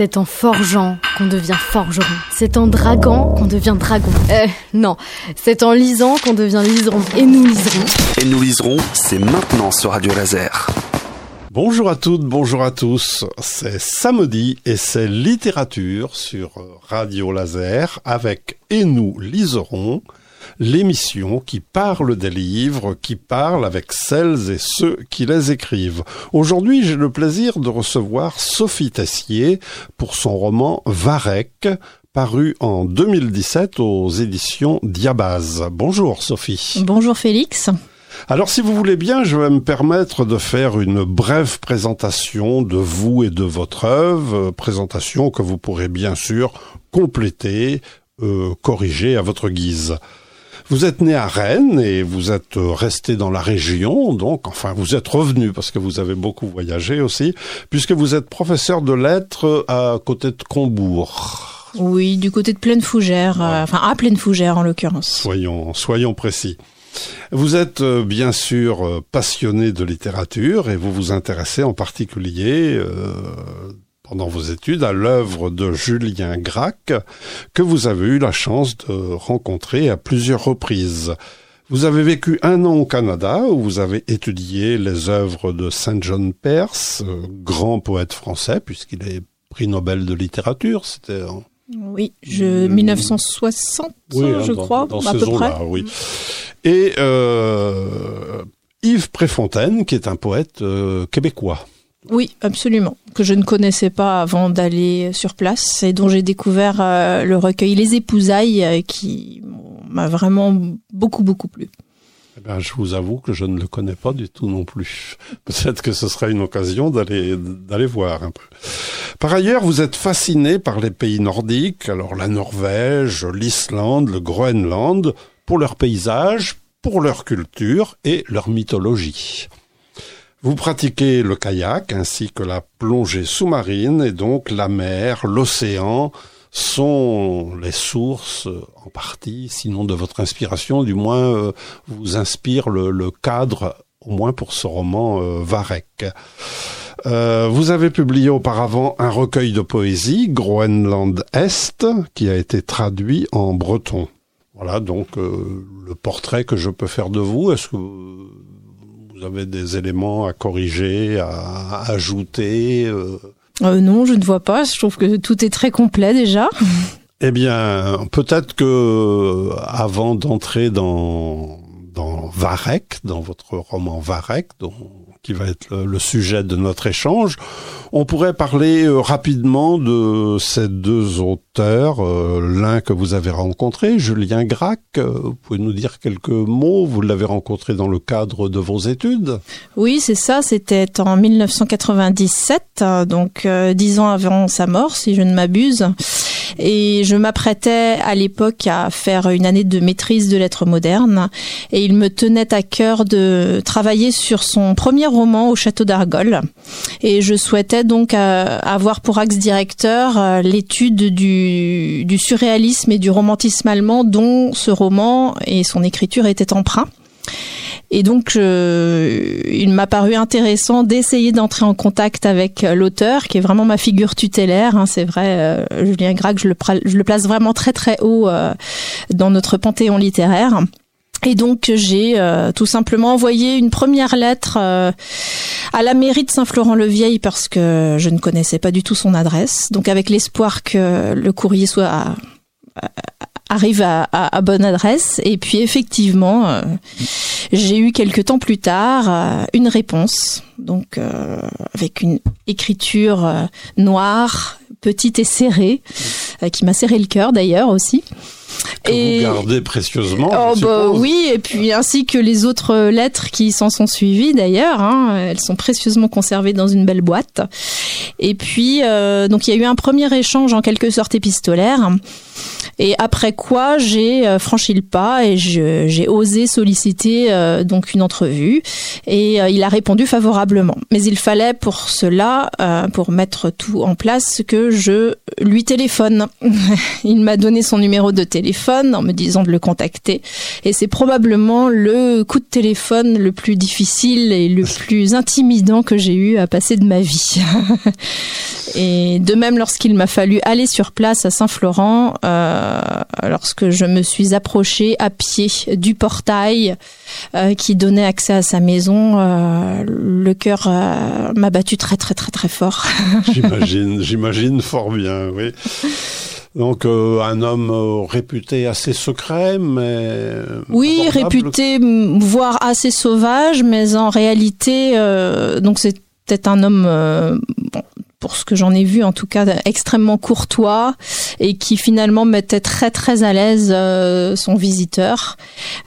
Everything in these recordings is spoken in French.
C'est en forgeant qu'on devient forgeron. C'est en draguant qu'on devient dragon. Euh, non, c'est en lisant qu'on devient liseron. Et nous liserons. Et nous liserons, c'est maintenant sur Radio Laser. Bonjour à toutes, bonjour à tous. C'est samedi et c'est littérature sur Radio Laser avec Et nous liserons l'émission qui parle des livres, qui parle avec celles et ceux qui les écrivent. Aujourd'hui, j'ai le plaisir de recevoir Sophie Tessier pour son roman Varek, paru en 2017 aux éditions Diabase. Bonjour Sophie. Bonjour Félix. Alors si vous voulez bien, je vais me permettre de faire une brève présentation de vous et de votre œuvre, présentation que vous pourrez bien sûr compléter, euh, corriger à votre guise. Vous êtes né à Rennes et vous êtes resté dans la région, donc enfin vous êtes revenu parce que vous avez beaucoup voyagé aussi, puisque vous êtes professeur de lettres à côté de Combourg. Oui, du côté de Plaine Fougère, euh, enfin à Plaine Fougère en l'occurrence. Soyons, soyons précis. Vous êtes euh, bien sûr euh, passionné de littérature et vous vous intéressez en particulier euh, pendant vos études à l'œuvre de Julien Gracq, que vous avez eu la chance de rencontrer à plusieurs reprises. Vous avez vécu un an au Canada où vous avez étudié les œuvres de Saint John Perse, euh, grand poète français puisqu'il est prix Nobel de littérature. C'était en oui, je, 1960, oui, hein, je dans, crois, dans à ces peu près. oui. Et euh, Yves Préfontaine, qui est un poète euh, québécois. Oui, absolument. Que je ne connaissais pas avant d'aller sur place et dont j'ai découvert euh, le recueil Les Épousailles euh, qui m'a vraiment beaucoup, beaucoup plu. Eh ben, je vous avoue que je ne le connais pas du tout non plus. Peut-être que ce sera une occasion d'aller d'aller voir un peu. Par ailleurs, vous êtes fasciné par les pays nordiques, alors la Norvège, l'Islande, le Groenland, pour leurs paysages, pour leur culture et leur mythologie. Vous pratiquez le kayak ainsi que la plongée sous-marine et donc la mer, l'océan sont les sources en partie, sinon de votre inspiration, du moins euh, vous inspire le, cadre, au moins pour ce roman euh, Varek. Euh, vous avez publié auparavant un recueil de poésie, Groenland Est, qui a été traduit en breton. Voilà donc le portrait que je peux faire de vous. Est-ce que vous avez des éléments à corriger, à ajouter euh... Euh, Non, je ne vois pas. Je trouve que tout est très complet déjà. Eh bien, peut-être que avant d'entrer dans dans Varek, dans votre roman Varek, dont qui va être le, sujet de notre échange. On pourrait parler euh, rapidement de ces deux auteurs, euh, l'un que vous avez rencontré, Julien Gracq. Euh, vous pouvez nous dire quelques mots Vous l'avez rencontré dans le cadre de vos études Oui, c'est ça. C'était en 1997, donc euh, dix ans avant sa mort, si je ne m'abuse. Et je m'apprêtais à l'époque à faire une année de maîtrise de lettres modernes. Et il me tenait à cœur de travailler sur son premier roman au château d'Argol. Et je souhaitais donc euh, avoir pour axe directeur euh, l'étude du, du surréalisme et du romantisme allemand dont ce roman et son écriture étaient emprunts. Et donc, je, il m'a paru intéressant d'essayer d'entrer en contact avec l'auteur, qui est vraiment ma figure tutélaire. Hein, c'est vrai, euh, Julien Gracq, je le, je le, place vraiment très très haut euh, dans notre panthéon littéraire. Et donc j'ai euh, tout simplement envoyé une première lettre euh, à la mairie de Saint-Florent-le-Vieil parce que je ne connaissais pas du tout son adresse. Donc avec l'espoir que le courrier soit à, à, arrive à, à, à, bonne adresse. Et puis effectivement, euh, j'ai eu quelques temps plus tard euh, une réponse, donc euh, avec une écriture noire, petite et serrée, qui m'a serré le cœur d'ailleurs aussi. Que et vous gardez précieusement. Oh bah oui, et puis ainsi que les autres lettres qui s'en sont suivies d'ailleurs, hein, elles sont précieusement conservées dans une belle boîte. Et puis donc il y a eu un premier échange en quelque sorte épistolaire. Et après quoi, j'ai euh, franchi le pas et j'ai osé solliciter euh, donc une entrevue et euh, il a répondu favorablement. Mais il fallait pour cela, pour mettre tout en place, que je lui téléphone. il m'a donné son numéro de téléphone en me disant de le contacter et c'est probablement le coup de téléphone le plus difficile et le plus intimidant que j'ai eu à passer de ma vie. et de même lorsqu'il m'a fallu aller sur place à Saint-Florent, lorsque je me suis approchée à pied du portail euh, qui donnait accès à sa maison, euh, le cœur m'a battu très très très très fort. j'imagine, j'imagine fort bien, oui. Donc un homme réputé assez secret, mais oui, réputé voire assez sauvage, mais en réalité, donc c'est peut-être un homme pour ce que j'en ai vu en tout cas extrêmement courtois et qui finalement mettait très très à l'aise euh, son visiteur.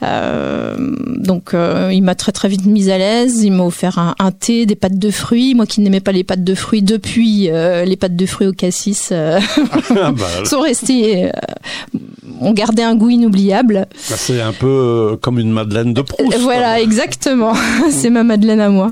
Euh, donc euh, il m'a très très vite mise à l'aise, il m'a offert un, un, thé, des pâtes de fruits, moi qui n'aimais pas les pâtes de fruits depuis les pâtes de fruits au cassis ah, bah, sont restées ont gardé un goût inoubliable. Bah, c'est un peu comme une madeleine de Proust. voilà, exactement. c'est ma madeleine à moi.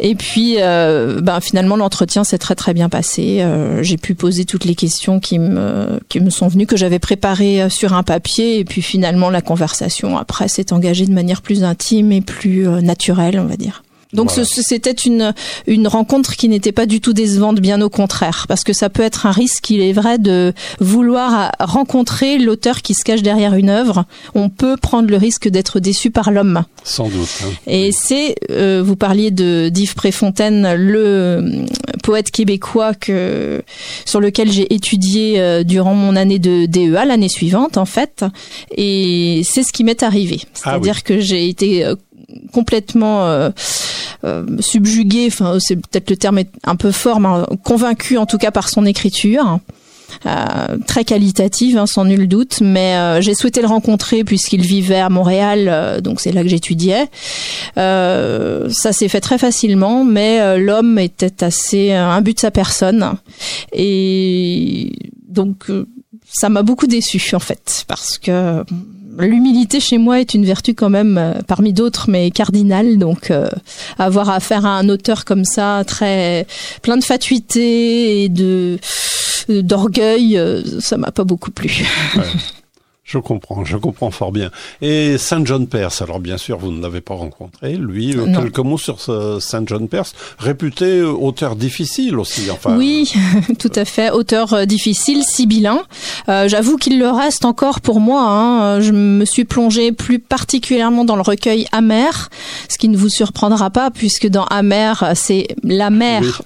Et puis, euh, ben, finalement, l'entretien s'est très très bien passé. Euh, j'ai pu poser toutes les questions qui me qui me sont venues, que j'avais préparées euh, sur un papier. Et puis finalement, la conversation après s'est engagée de manière plus intime et plus naturelle, on va dire. Donc c'était une une rencontre qui n'était pas du tout décevante, bien au contraire, parce que ça peut être un risque, il est vrai, de vouloir rencontrer l'auteur qui se cache derrière une œuvre. On peut prendre le risque d'être déçu par l'homme. Sans doute. Hein. Et c'est, euh, vous parliez de d'Yves Préfontaine, le euh, poète québécois que sur lequel j'ai étudié euh, durant mon année de DEA l'année suivante, en fait, et c'est ce qui m'est arrivé. Ah C'est-à-dire que j'ai été complètement euh, euh, subjugué, enfin c'est peut-être le terme est un peu fort, mais convaincu en tout cas par son écriture. Euh, très qualitative, hein, sans nul doute, mais euh, j'ai souhaité le rencontrer puisqu'il vivait à Montréal, donc c'est là que j'étudiais. ça s'est fait très facilement, mais l'homme était assez imbu de sa personne, et donc ça m'a beaucoup déçu en fait, parce que l'humilité chez moi est une vertu quand même euh, parmi d'autres, mais cardinale. Donc, euh, avoir affaire à un auteur comme ça, très plein de fatuité et de d'orgueil, euh, ça m'a pas beaucoup plu. Je comprends, je comprends fort bien. Et Saint John Perse, alors bien sûr, vous ne l'avez pas rencontré, lui. Euh, quelques mots sur Saint John Perse, réputé euh, auteur difficile aussi. Enfin, oui, tout à fait, auteur euh, difficile, sibyllin. Euh, J'avoue qu'il le reste encore pour moi. Hein. Je me suis plongée plus particulièrement dans le recueil Amer, ce qui ne vous surprendra pas, puisque dans Amer, c'est la mer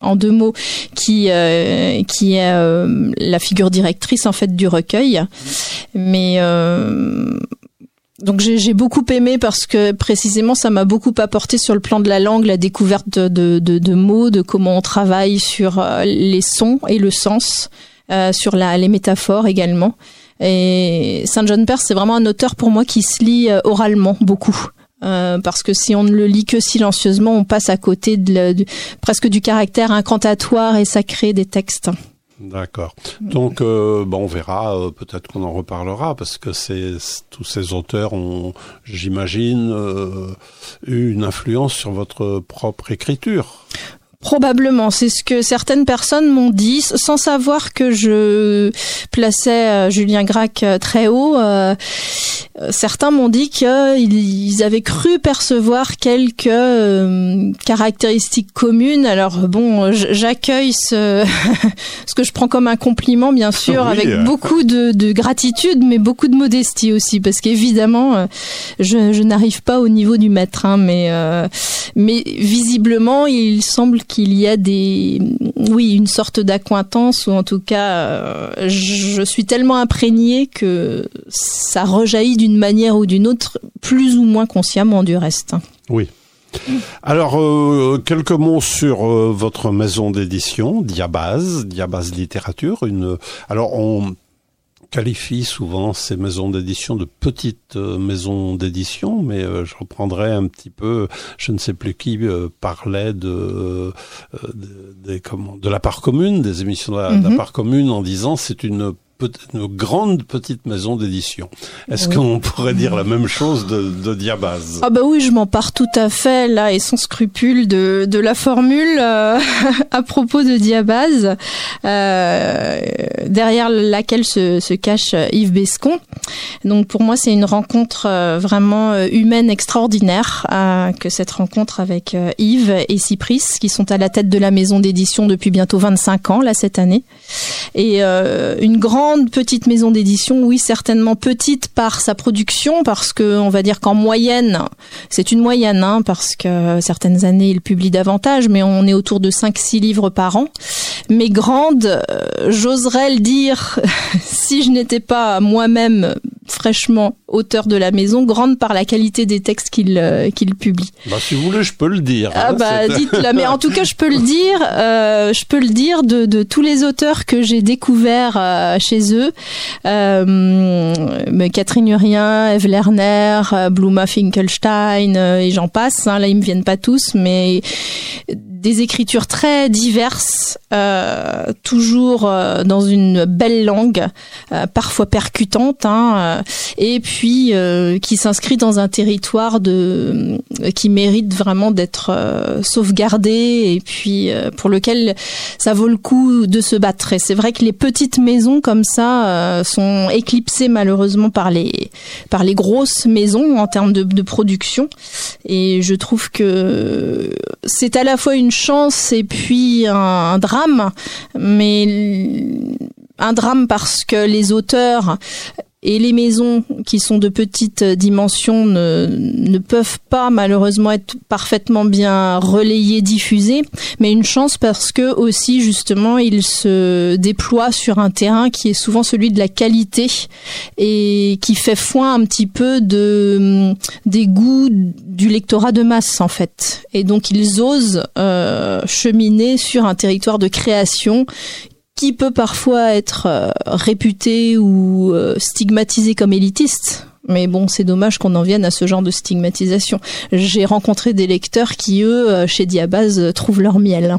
en deux mots, qui euh, qui est euh, la figure directrice en fait du recueil. Mais euh, donc j'ai beaucoup aimé parce que précisément ça m'a beaucoup apporté sur le plan de la langue, la découverte de, de, de, de mots, de comment on travaille sur les sons et le sens, sur la, les métaphores également. Et Saint John Perse, c'est vraiment un auteur pour moi qui se lit oralement beaucoup. Euh, parce que si on ne le lit que silencieusement, on passe à côté de, presque du caractère incantatoire et sacré des textes. D'accord. Donc, euh, bon, on verra. Euh, peut-être qu'on en reparlera parce que tous ces auteurs ont, j'imagine, eu une influence sur votre propre écriture. Probablement, c'est ce que certaines personnes m'ont dit, sans savoir que je plaçais euh, Julien Gracq euh, très haut. Euh, certains m'ont dit qu'ils avaient cru percevoir quelques caractéristiques communes. Alors bon, j'accueille ce, ce que je prends comme un compliment, bien sûr, avec beaucoup de, de, gratitude, mais beaucoup de modestie aussi, parce qu'évidemment, je, je n'arrive pas au niveau du maître, hein, mais mais visiblement, il semble qu'il y a des, oui, une sorte d'accointance ou en tout cas, euh, je suis tellement imprégnée que ça rejaillit d'une manière ou d'une autre, plus ou moins consciemment du reste. Oui. Alors, euh, quelques mots sur euh, votre maison d'édition, Diabase, Diabase Littérature. Une, alors, on qualifie souvent ces maisons d'édition de petites euh, maisons d'édition, mais euh, je reprendrai un petit peu, je ne sais plus qui euh, parlait de, de, comment, de la part commune, des émissions de la, part commune, en disant c'est une une grande petite maison d'édition. Est-ce qu'on pourrait dire la même chose de, de Diabase? Ah bah oui, je m'en pars tout à fait là et sans scrupule de, de la formule euh, à propos de Diabase, euh, derrière laquelle se, se, cache Yves Bescon. Donc pour moi, c'est une rencontre euh, vraiment humaine extraordinaire euh, que cette rencontre avec Yves et Cypris, qui sont à la tête de la maison d'édition depuis bientôt 25 ans là cette année, et une grande petite maison d'édition, oui certainement petite par sa production, parce que on va dire qu'en moyenne, c'est une moyenne, hein, parce que certaines années il publie davantage, mais on est autour de 5-6 livres par an. Mais grande, j'oserais le dire, si je n'étais pas moi-même fraîchement auteur de la maison, grande par la qualité des textes qu'il euh, qu'il publie. Bah, si vous voulez, je peux le dire. Ah hein, bah dites-le, mais en tout cas, je peux le dire. Euh, je peux le dire de, de tous les auteurs que j'ai découverts euh, chez eux. Euh, Catherine Urien, Eve Lerner, Bluma Finkelstein et j'en passe. Hein, là, ils me viennent pas tous, mais des écritures très diverses, euh, toujours euh, dans une belle langue, euh, parfois percutante, hein, et puis qui s'inscrit dans un territoire de qui mérite vraiment d'être sauvegardé et puis pour lequel ça vaut le coup de se battre. Et c'est vrai que les petites maisons comme ça sont éclipsées malheureusement par les par les grosses maisons en termes de, de production, et je trouve que c'est à la fois une chance et puis un, drame, mais un drame parce que les auteurs et les maisons qui sont de petite dimension ne, ne, peuvent pas malheureusement être parfaitement bien relayées, diffusées, mais une chance parce que aussi justement ils se déploient sur un terrain qui est souvent celui de la qualité et qui fait foin un petit peu de des goûts du lectorat de masse en fait. Et donc ils osent euh, cheminer sur un territoire de création qui peut parfois être euh, réputé ou euh, stigmatisé comme élitiste. Mais bon, c'est dommage qu'on en vienne à ce genre de stigmatisation. J'ai rencontré des lecteurs qui, eux, euh, chez Diabase, trouvent leur miel.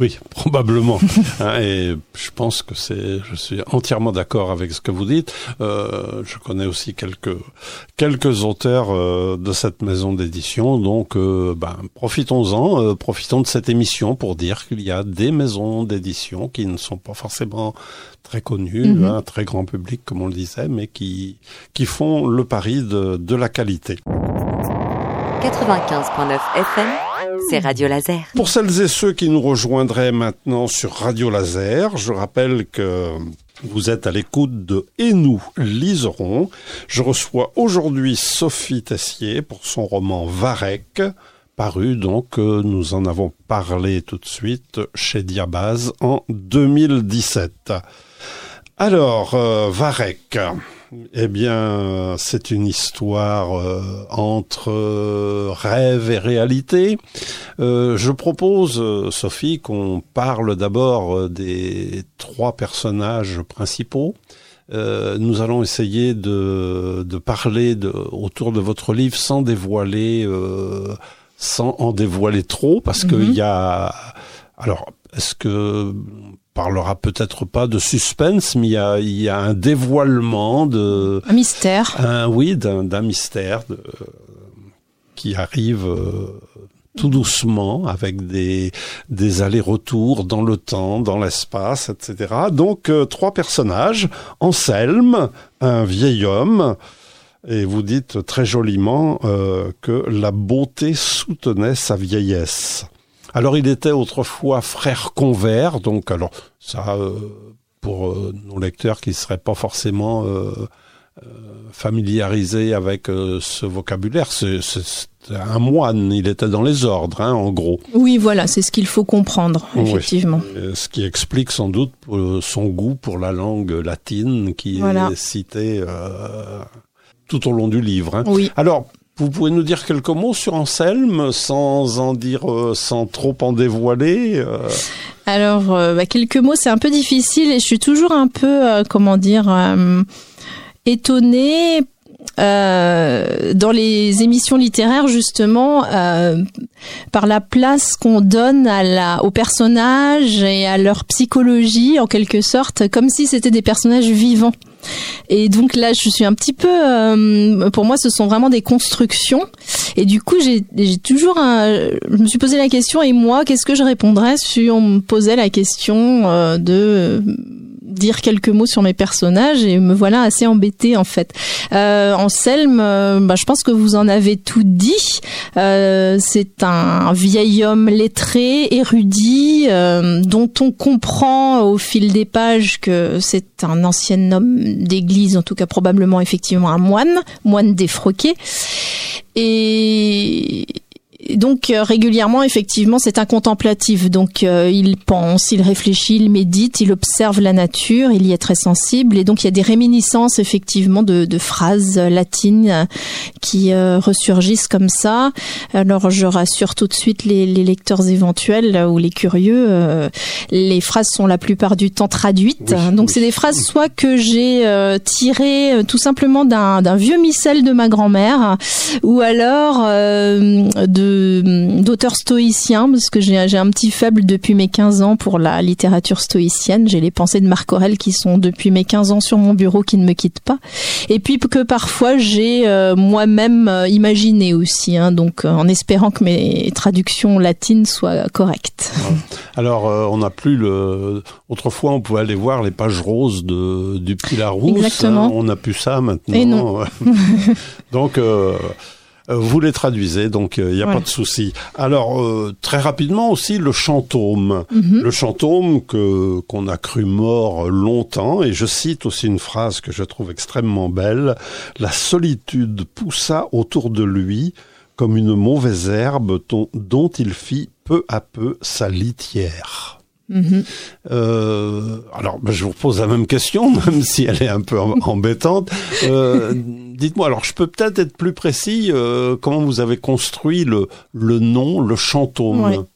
Oui, probablement. Hein, et je pense que c'est, je suis entièrement d'accord avec ce que vous dites. Euh, je connais aussi quelques quelques auteurs euh, de cette maison d'édition, donc euh, ben, profitons-en, euh, profitons de cette émission pour dire qu'il y a des maisons d'édition qui ne sont pas forcément très connues, un mhm. hein, très grand public comme on le disait, mais qui qui font le pari de de la qualité. 95.9 FM c'est Radio Laser. Pour celles et ceux qui nous rejoindraient maintenant sur Radio Laser, je rappelle que vous êtes à l'écoute de Et nous liserons. Je reçois aujourd'hui Sophie Tessier pour son roman Varek, paru donc, nous en avons parlé tout de suite chez Diabase en 2017. Alors, euh, Varek. Eh bien, c'est une histoire euh, entre euh, rêve et réalité. Je propose, Sophie, qu'on parle d'abord des trois personnages principaux. nous allons essayer de, de parler de, autour de votre livre sans dévoiler, sans en dévoiler trop, parce qu'il mhm. y a alors, est-ce que parlera peut-être pas de suspense, mais il y a, il y a un dévoilement de un mystère. Un, oui, d'un mystère de, qui arrive euh, tout doucement avec des des allers-retours dans le temps, dans l'espace, etc. Donc euh, trois personnages Anselme, un vieil homme. Et vous dites très joliment euh, que la beauté soutenait sa vieillesse. Alors il était autrefois frère convert, donc alors ça euh, pour euh, nos lecteurs qui seraient pas forcément euh, familiarisés avec ce vocabulaire, c'est un moine, il était dans les ordres, hein, en gros. Oui, voilà, c'est ce qu'il faut comprendre, effectivement. Ce qui explique sans doute son goût pour la langue latine qui est citée tout au long du livre. Hein. Oui. Alors, vous pouvez nous dire quelques mots sur Anselme sans en dire, euh, sans trop en dévoiler euh. Alors, euh, bah, quelques mots, c'est un peu difficile et je suis toujours un peu, comment dire, étonnée euh, dans les émissions littéraires justement euh, par la place qu'on donne à la, aux personnages et à leur psychologie en quelque sorte, comme si c'était des personnages vivants. Et donc là, je suis un petit peu, euh, pour moi, ce sont vraiment des constructions. Et du coup, j'ai toujours, un, je me suis posé la question. Et moi, qu'est-ce que je répondrais si on me posait la question euh, de dire quelques mots sur mes personnages et me voilà assez embêtée en fait. Euh, Anselme, euh, bah, je pense que vous en avez tout dit. Euh, c'est un vieil homme lettré, érudit, euh, dont on comprend au fil des pages que c'est un ancien homme d'église, en tout cas probablement effectivement un moine, moine défroqué. Et donc euh, régulièrement, effectivement, c'est un contemplatif. Donc euh, il pense, il réfléchit, il médite, il observe la nature, il y est très sensible. Et donc il y a des réminiscences effectivement de, de phrases latines qui euh, ressurgissent comme ça. Alors je rassure tout de suite les, les lecteurs éventuels ou les curieux. les phrases sont la plupart du temps traduites. donc c'est des phrases soit que j'ai tirées tout simplement d'un vieux missel de ma grand-mère, ou alors de d'auteurs stoïciens parce que j'ai un petit faible depuis mes 15 ans pour la littérature stoïcienne. J'ai les pensées de Marc Aurèle qui sont depuis mes 15 ans sur mon bureau qui ne me quittent pas. Et puis que parfois j'ai euh, moi-même euh, imaginé aussi, hein, donc euh, en espérant que mes traductions latines soient correctes. Alors on n'a plus le. Autrefois on pouvait aller voir les pages roses de du Pilarousse. Exactement. on n'a plus ça maintenant. Et non. donc euh, vous les traduisez, donc il euh, n'y a pas de souci. Alors euh, très rapidement aussi le chantôme, Mhm. le chantôme que qu'on a cru mort longtemps. Et je cite aussi une phrase que je trouve extrêmement belle la solitude poussa autour de lui comme une mauvaise herbe dont, il fit peu à peu sa litière. Mhm. Euh, alors, ben, je vous pose la même question, même si elle est un peu em- embêtante. Euh, Dites-moi, alors je peux peut-être être plus précis, euh, comment vous avez construit le, le nom, le chantôme.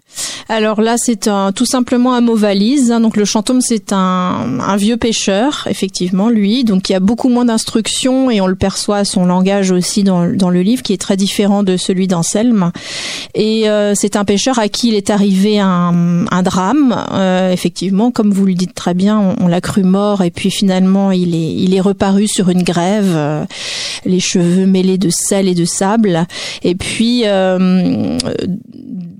Alors là, c'est tout simplement un mot valise. hein. Donc le chantôme, c'est un, un vieux pêcheur, effectivement, lui. Donc il y a beaucoup moins d'instructions et on le perçoit à son langage aussi dans, dans le livre, qui est très différent de celui d'Anselme. Et euh, c'est un pêcheur à qui il est arrivé un, un drame. Euh, effectivement, comme vous le dites très bien, on, on l'a cru mort et puis finalement, il est, il est reparu sur une grève, euh, les cheveux mêlés de sel et de sable. Et puis euh,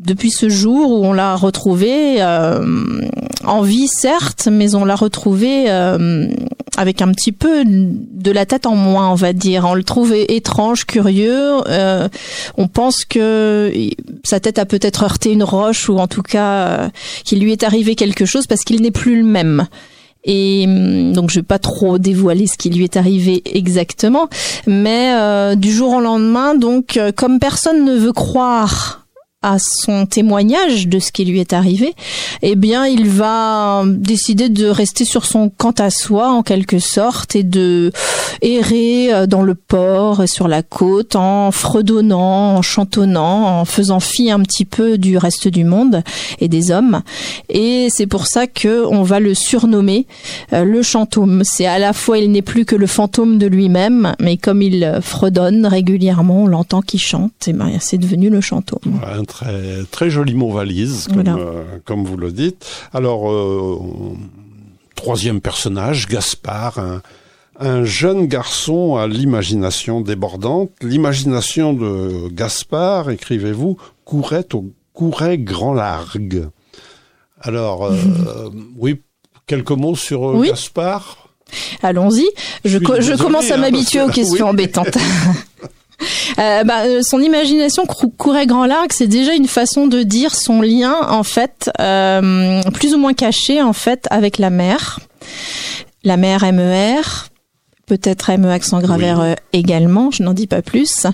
depuis ce jour où on l'a retrouvé euh, en vie certes, mais on l'a retrouvé euh, avec un petit peu de la tête en moins, on va dire. On le trouve étrange, curieux. euh, on pense que sa tête a peut-être heurté une roche ou en tout cas euh, qu'il lui est arrivé quelque chose parce qu'il n'est plus le même. Et hum, donc je vais pas trop dévoiler ce qui lui est arrivé exactement, mais euh, du jour au lendemain, donc euh, comme personne ne veut croire à son témoignage de ce qui lui est arrivé, eh bien, il va décider de rester sur son quant à soi, en quelque sorte, et de errer euh, dans le port, et sur la côte, en fredonnant, en chantonnant, en faisant fi un petit peu du reste du monde et des hommes. Et c'est pour ça que on va le surnommer euh, le chantôme. C'est à la fois, il n'est plus que le fantôme de lui-même, mais comme il fredonne régulièrement, on l'entend qui chante, et ben, c'est devenu le chantôme. Très, très joli mot valise, comme, Voilà. euh, comme vous le dites. Alors, euh, troisième personnage, Gaspard, un, un jeune garçon à l'imagination débordante. L'imagination de Gaspard, écrivez-vous, courait au courait grand largue. Alors, euh, oui, quelques mots sur euh, Oui. Gaspard? Allons-y. Je, désolé, commence à hein, m'habituer aux que- questions oui. embêtantes. Euh, bah, euh, son imagination courait grand largue, c'est déjà une façon de dire son lien en fait, euh, plus ou moins caché en fait avec la mer. La mer MER, peut-être ME accent graveur Oui. euh, également, je n'en dis pas plus.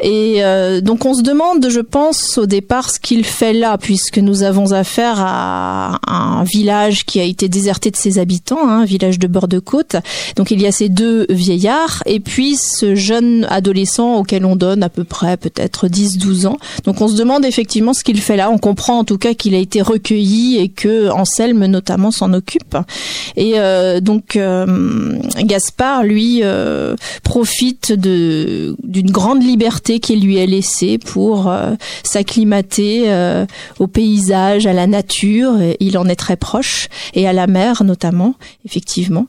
Et euh, donc on se demande, je pense, au départ ce qu'il fait là, puisque nous avons affaire à un village qui a été déserté de ses habitants, hein, un village de bord de côte. Donc il y a ces deux vieillards et puis ce jeune adolescent auquel on donne à peu près peut-être 10-12 ans. Donc on se demande effectivement ce qu'il fait là. On comprend en tout cas qu'il a été recueilli et que Anselme notamment s'en occupe. Et euh, donc euh, Gaspard, lui, lui euh, profite de d'une grande liberté qui lui est laissée pour euh, s'acclimater euh, au paysage, à la nature. Il en est très proche et à la mer notamment, effectivement.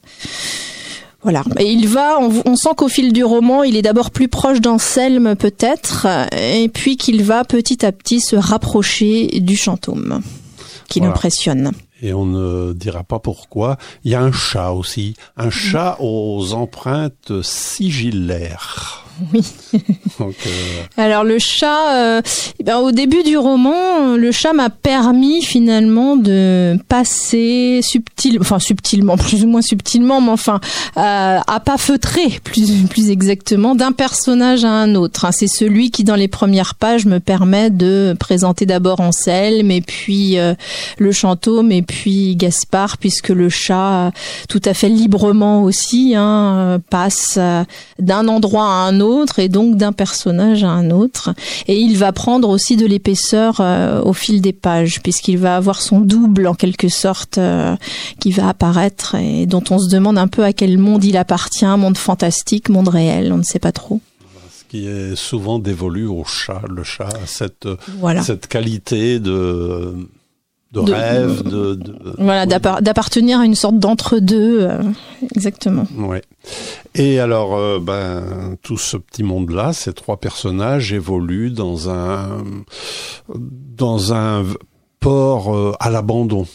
Voilà. Et il va, on, on sent qu'au fil du roman, il est d'abord plus proche d'Anselme peut-être, et puis qu'il va petit à petit se rapprocher du chantôme, qui Voilà. Et on ne dira pas pourquoi. Il y a un chat aussi. Un chat aux empreintes sigillaires. Oui. Donc, euh, Alors le chat, euh, ben, au début du roman, le chat m'a permis finalement de passer subtil, enfin subtilement, plus ou moins subtilement, mais enfin euh, à pas feutrer plus plus exactement d'un personnage à un autre. hein. C'est celui qui dans les premières pages me permet de présenter d'abord Anselme et puis le chantôme et puis Gaspard, puisque le chat tout à fait librement aussi hein, passe d'un endroit à un autre et donc d'un personnage à un autre. Et il va prendre aussi de l'épaisseur euh, au fil des pages, puisqu'il va avoir son double en quelque sorte euh, qui va apparaître et dont on se demande un peu à quel monde il appartient, monde fantastique, monde réel, on ne sait pas trop. ce qui est souvent dévolu au chat. Le chat a cette, Voilà. cette qualité de, de, De- rêve, de, de- Voilà, d'appartenir à une sorte d'entre-deux, euh, exactement. Ouais. Et alors, euh, ben, tout ce petit monde-là, ces trois personnages évoluent dans un dans un port euh, à l'abandon.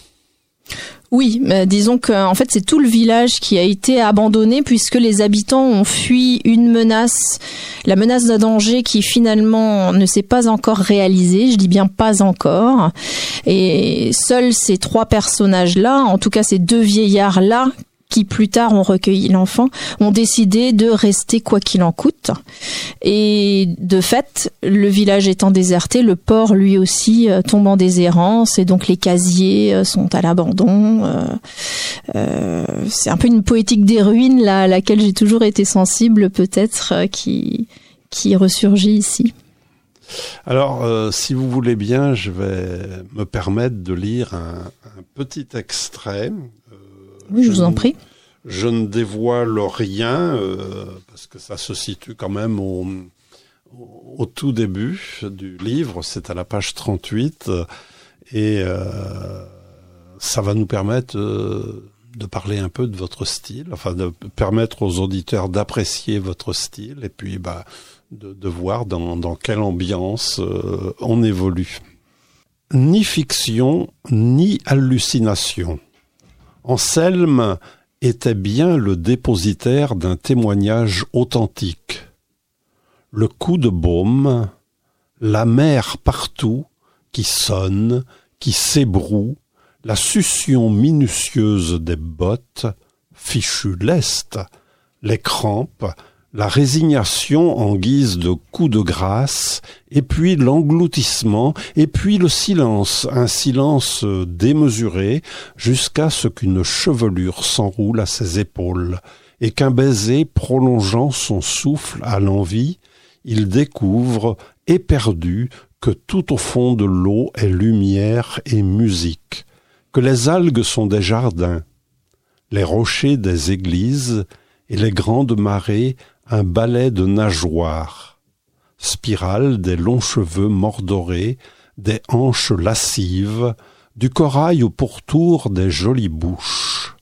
Oui, mais disons que en fait c'est tout le village qui a été abandonné puisque les habitants ont fui une menace, la menace d'un danger qui finalement ne s'est pas encore réalisée. Je dis bien pas encore. Et seuls ces trois personnages-là, en tout cas ces deux vieillards-là, qui plus tard ont recueilli l'enfant, ont décidé de rester quoi qu'il en coûte. Et de fait, le village étant déserté, le port lui aussi euh, tombe en déshérence et donc les casiers euh, sont à l'abandon. Euh, euh, c'est un peu une poétique des ruines là, à laquelle j'ai toujours été sensible peut-être euh, qui qui ressurgit ici. Alors, si vous voulez bien, je vais me permettre de lire un, un petit extrait. Oui, je vous en prie. Je ne dévoile rien euh, parce que ça se situe quand même au, au tout début du livre. C'est à la page 38 euh, et euh, ça va nous permettre euh, de parler un peu de votre style, enfin de permettre aux auditeurs d'apprécier votre style et puis bah, de, de voir dans, dans quelle ambiance euh, on évolue. Ni fiction, ni hallucination. Anselme était bien le dépositaire d'un témoignage authentique. Le coup de baume, la mer partout qui sonne, qui s'ébroue, la succion minutieuse des bottes, fichu lest, les crampes, la résignation en guise de coup de grâce, et puis l'engloutissement, et puis le silence, un silence démesuré, jusqu'à ce qu'une chevelure s'enroule à ses épaules, et qu'un baiser prolongeant son souffle à l'envie, il découvre, éperdu, que tout au fond de l'eau est lumière et musique, que les algues sont des jardins, les rochers des églises, et les grandes marées un balai de nageoires, spirale des longs cheveux mordorés, des hanches lascives, du corail au pourtour des jolies bouches.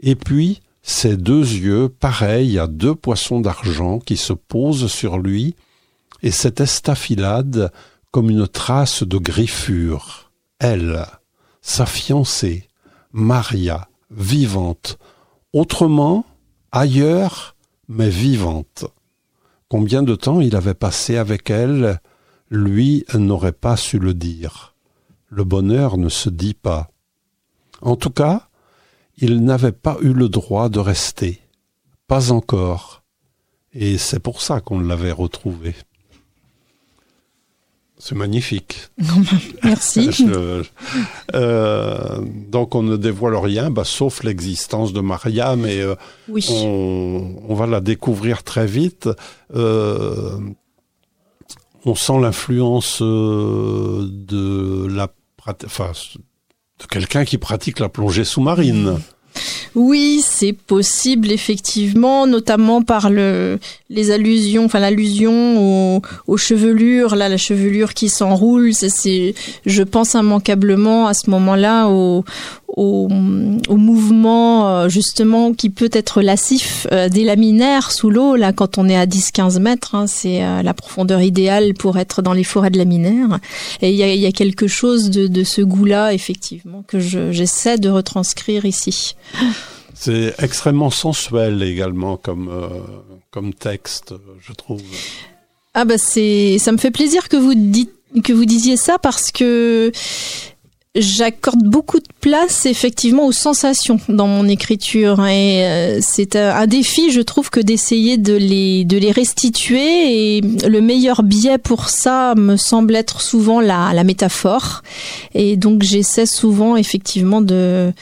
Et puis, ses deux yeux pareils à deux poissons d'argent qui se posent sur lui, et cette estafilade comme une trace de griffure. Elle, sa fiancée, Maria, vivante, autrement, ailleurs, mais vivante. Combien de temps il avait passé avec elle, lui n'aurait pas su le dire. Le bonheur ne se dit pas. En tout cas, il n'avait pas eu le droit de rester. Pas encore. Et c'est pour ça qu'on l'avait retrouvé. C'est magnifique. Merci. Je- euh, donc on ne dévoile rien, bah, sauf l'existence de Maria, mais euh, Oui. on, on va la découvrir très vite. Euh, on sent l'influence de la, enfin, de quelqu'un qui pratique la plongée sous-marine. Oui, c'est possible effectivement, notamment par le les allusions, enfin l'allusion aux, aux, chevelures, là la chevelure qui s'enroule, c'est je pense immanquablement à ce moment-là au, au, au, mouvement euh, justement qui peut être lassif euh, des laminaires sous l'eau là quand on est à 10-15 mètres, hein, c'est euh, la profondeur idéale pour être dans les forêts de laminaires et il y a, y a, quelque chose de, de ce goût-là effectivement que j'essaie de retranscrire ici. C'est extrêmement sensuel également comme, euh, comme texte, je trouve. Ah bah ça me fait plaisir que vous dites, que vous disiez ça parce que j'accorde beaucoup de place effectivement aux sensations dans mon écriture. Et euh, c'est un défi je trouve que d'essayer de les de les restituer. Et le meilleur biais pour ça me semble être souvent la, la métaphore. Et donc j'essaie souvent effectivement de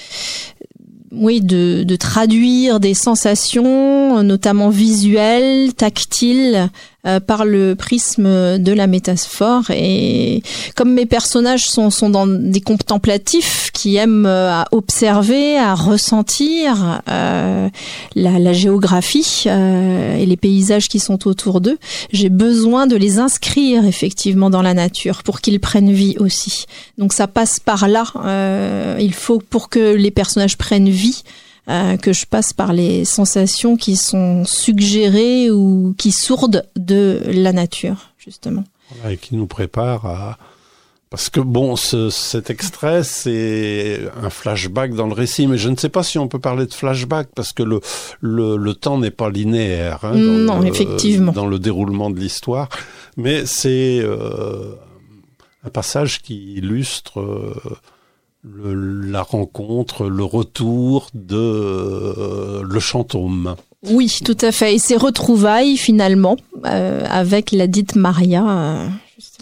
oui, de, de, traduire des sensations, notamment visuelles, tactiles, euh, par le prisme de la métaphore. Et comme mes personnages sont, sont dans des contemplatifs qui aiment euh, à observer, à ressentir euh, la, la, géographie euh, et les paysages qui sont autour d'eux, j'ai besoin de les inscrire effectivement dans la nature pour qu'ils prennent vie aussi. Donc ça passe par là. Il faut pour que les personnages prennent vie. Euh, que je passe par les sensations qui sont suggérées ou qui sourdent de la nature, justement. Voilà, et qui nous prépare à... Parce que bon, ce, cet extrait, c'est un flashback dans le récit, mais je ne sais pas si on peut parler de flashback parce que le, le, le temps n'est pas linéaire. Hein, non, le, effectivement. Dans le déroulement de l'histoire, mais c'est euh, un passage qui illustre euh, le, la rencontre, le retour de euh, le chantôme. Oui, tout à fait. Et ces retrouvailles finalement euh, avec la dite Maria. Euh,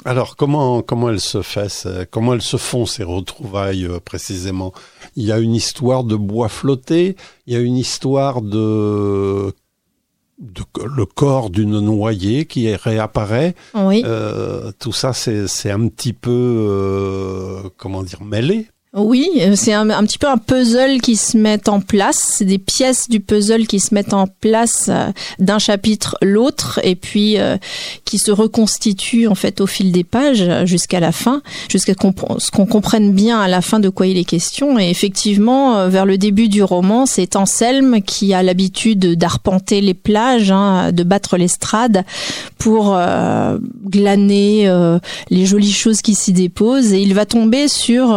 Alors comment comment elle se fait Comment elles se font ces retrouvailles euh, précisément? Il y a une histoire de bois flotté. Il y a une histoire de de, le corps d'une noyée qui réapparaît. Oui. Euh, tout ça, c'est un petit peu, euh, comment dire, mêlé. Oui, c'est un, petit peu un puzzle qui se met en place. C'est des pièces du puzzle qui se mettent en place euh, d'un chapitre l'autre et puis euh, qui se reconstituent en fait au fil des pages jusqu'à la fin, jusqu'à ce qu'on comprenne bien à la fin de quoi il est question. Et effectivement, euh, vers le début du roman, c'est Anselme qui a l'habitude d'arpenter les plages, hein, de battre l'estrade pour euh, glaner euh, les jolies choses qui s'y déposent. Et il va tomber sur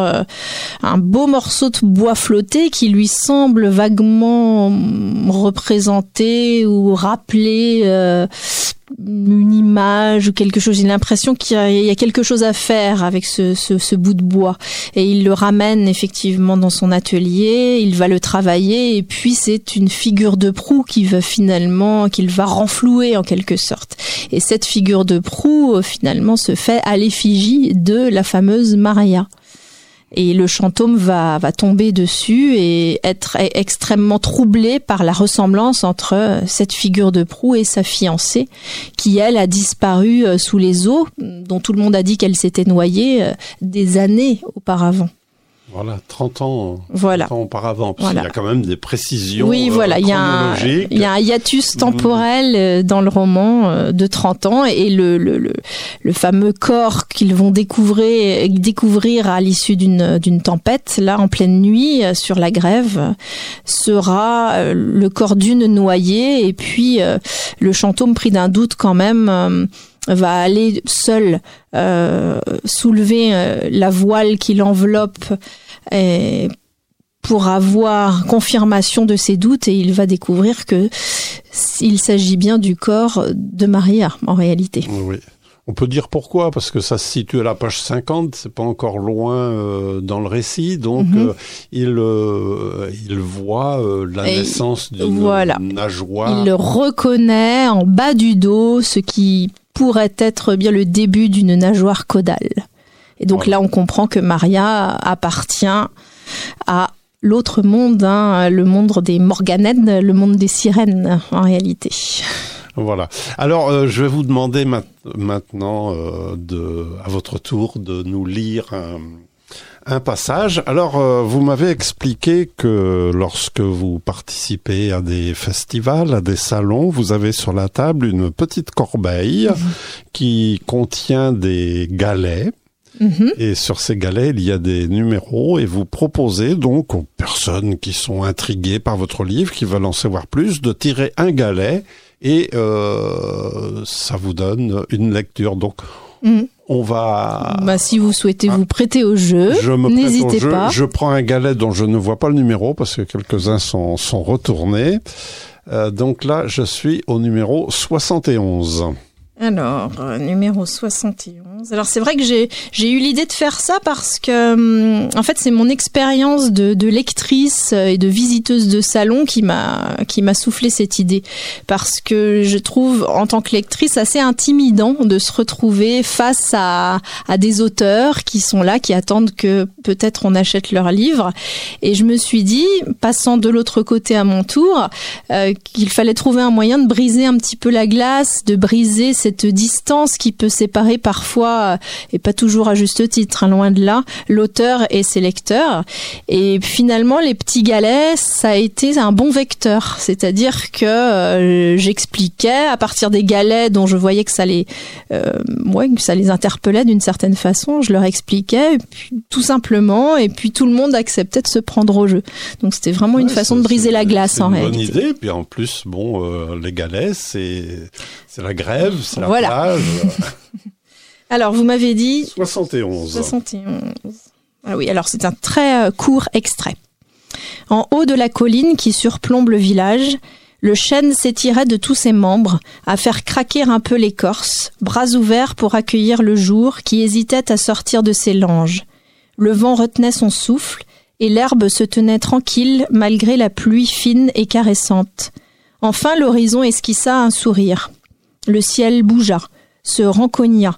un beau morceau de bois flotté qui lui semble vaguement représenter ou rappeler euh, une image ou quelque chose. J'ai l'impression qu'il y, a quelque chose à faire avec ce, ce, ce, bout de bois. Et il le ramène effectivement dans son atelier, il va le travailler et puis c'est une figure de proue qui va finalement, qu'il va renflouer en quelque sorte. Et cette figure de proue finalement se fait à l'effigie de la fameuse Maria et le chantôme va, va tomber dessus et être extrêmement troublé par la ressemblance entre cette figure de proue et sa fiancée qui elle a disparu euh, sous les eaux dont tout le monde a dit qu'elle s'était noyée euh, des années auparavant. Voilà, 30 ans, voilà. 30 ans auparavant. Parce voilà. Y a quand même des précisions. Oui, voilà, il y, a un, il y a un hiatus temporel mmh. dans le roman de 30 ans et le, le, le, le fameux corps qu'ils vont découvrir, découvrir à l'issue d'une, tempête, là, en pleine nuit, sur la grève, sera le corps d'une noyée et puis le chantôme pris d'un doute quand même va aller seul euh, soulever euh, la voile qui l'enveloppe pour avoir confirmation de ses doutes et il va découvrir que il s'agit bien du corps de Maria en réalité. Oui. On peut dire pourquoi, parce que ça se situe à la page 50, c'est pas encore loin euh, dans le récit, donc mm -hmm. euh, il, euh, il voit la Et naissance d'une voilà. nageoire. Il reconnaît en bas du dos, ce qui pourrait être bien le début d'une nageoire caudale. Et donc voilà. là, on comprend que Maria appartient à l'autre monde, hein, le monde des Morganèdes, le monde des sirènes en réalité. Voilà. Alors, euh, je vais vous demander ma maintenant euh, de, à votre tour de nous lire un, un passage. Alors, euh, vous m'avez expliqué que lorsque vous participez à des festivals, à des salons, vous avez sur la table une petite corbeille Mhm. qui contient des galets. Mhm. Et sur ces galets, il y a des numéros et vous proposez donc aux personnes qui sont intriguées par votre livre, qui veulent en savoir plus, de tirer un galet et euh, ça vous donne une lecture. Donc, Mhm. on va... Bah, si vous souhaitez Ah. vous prêter au jeu, Je n'hésitez pas. Je prends un galet dont je ne vois pas le numéro parce que quelques-uns sont, sont retournés. Euh, donc là, je suis au numéro 71. Alors, euh, numéro 71. Alors, c'est vrai que j'ai, j'ai eu l'idée de faire ça parce que, hum, en fait, c'est mon expérience de, de lectrice euh, et de visiteuse de salon qui m'a, qui m'a soufflé cette idée. Parce que je trouve, en tant que lectrice, assez intimidant de se retrouver face à, à des auteurs qui sont là, qui attendent que peut-être on achète leur livre. Et je me suis dit, passant de l'autre côté à mon tour, euh, qu'il fallait trouver un moyen de briser un petit peu la glace, de briser cette distance qui peut séparer parfois, et pas toujours à juste titre, hein, loin de là, l'auteur et ses lecteurs. Et finalement, les petits galets, ça a été un bon vecteur. C'est-à-dire que euh, j'expliquais à partir des galets dont je voyais que ça les, euh, ouais, que ça les interpellait d'une certaine façon, je leur expliquais, puis, tout simplement, et puis tout le monde acceptait de se prendre au jeu. Donc c'était vraiment une façon de briser la glace en une bonne réalité. idée. Puis en plus, bon, euh, les galets, c'est c'est la grève, c'est la Voilà. plage. Alors vous m'avez dit 71. 71. Ah oui, alors c'est un très euh, court extrait. En haut de la colline qui surplombe le village, le chêne s'étirait de tous ses membres, à faire craquer un peu l'écorce, bras ouverts pour accueillir le jour qui hésitait à sortir de ses langes. Le vent retenait son souffle, et l'herbe se tenait tranquille malgré la pluie fine et caressante. Enfin l'horizon esquissa un sourire. Le ciel bougea, se rencogna,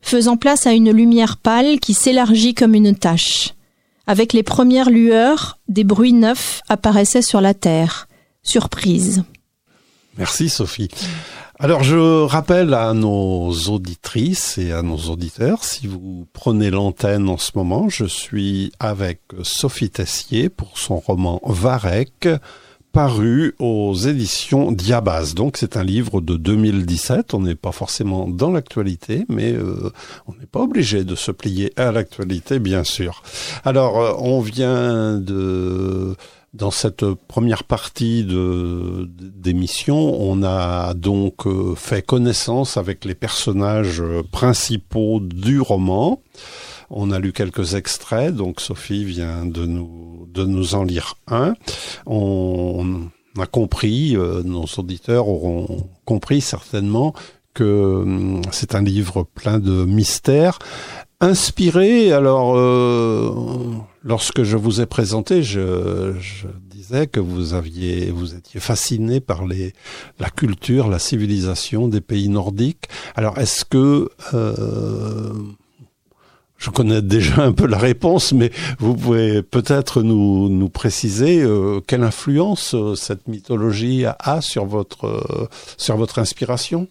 faisant place à une lumière pâle qui s'élargit comme une tache. Avec les premières lueurs, des bruits neufs apparaissaient sur la terre. Surprise. Merci Sophie. Alors je rappelle à nos auditrices et à nos auditeurs, si vous prenez l'antenne en ce moment, je suis avec Sophie Tessier pour son roman Varek, paru aux éditions Diabase. Donc c'est un livre de 2017, on n'est pas forcément dans l'actualité, mais euh, on n'est pas obligé de se plier à l'actualité, bien sûr. Alors euh, on vient de dans cette première partie de d'émission, on a donc euh, fait connaissance avec les personnages principaux du roman. On a lu quelques extraits, donc Sophie vient de nous de nous en lire un. On, a compris, euh, nos auditeurs auront compris certainement que hum, c'est un livre plein de mystères, inspiré. Alors, euh, lorsque je vous ai présenté, je, disais que vous aviez, vous étiez fasciné par les, la culture, la civilisation des pays nordiques. Alors, est-ce que euh, je connais déjà un peu la réponse, mais vous pouvez peut-être nous, préciser euh, quelle influence euh, cette mythologie a, sur votre euh, sur votre inspiration?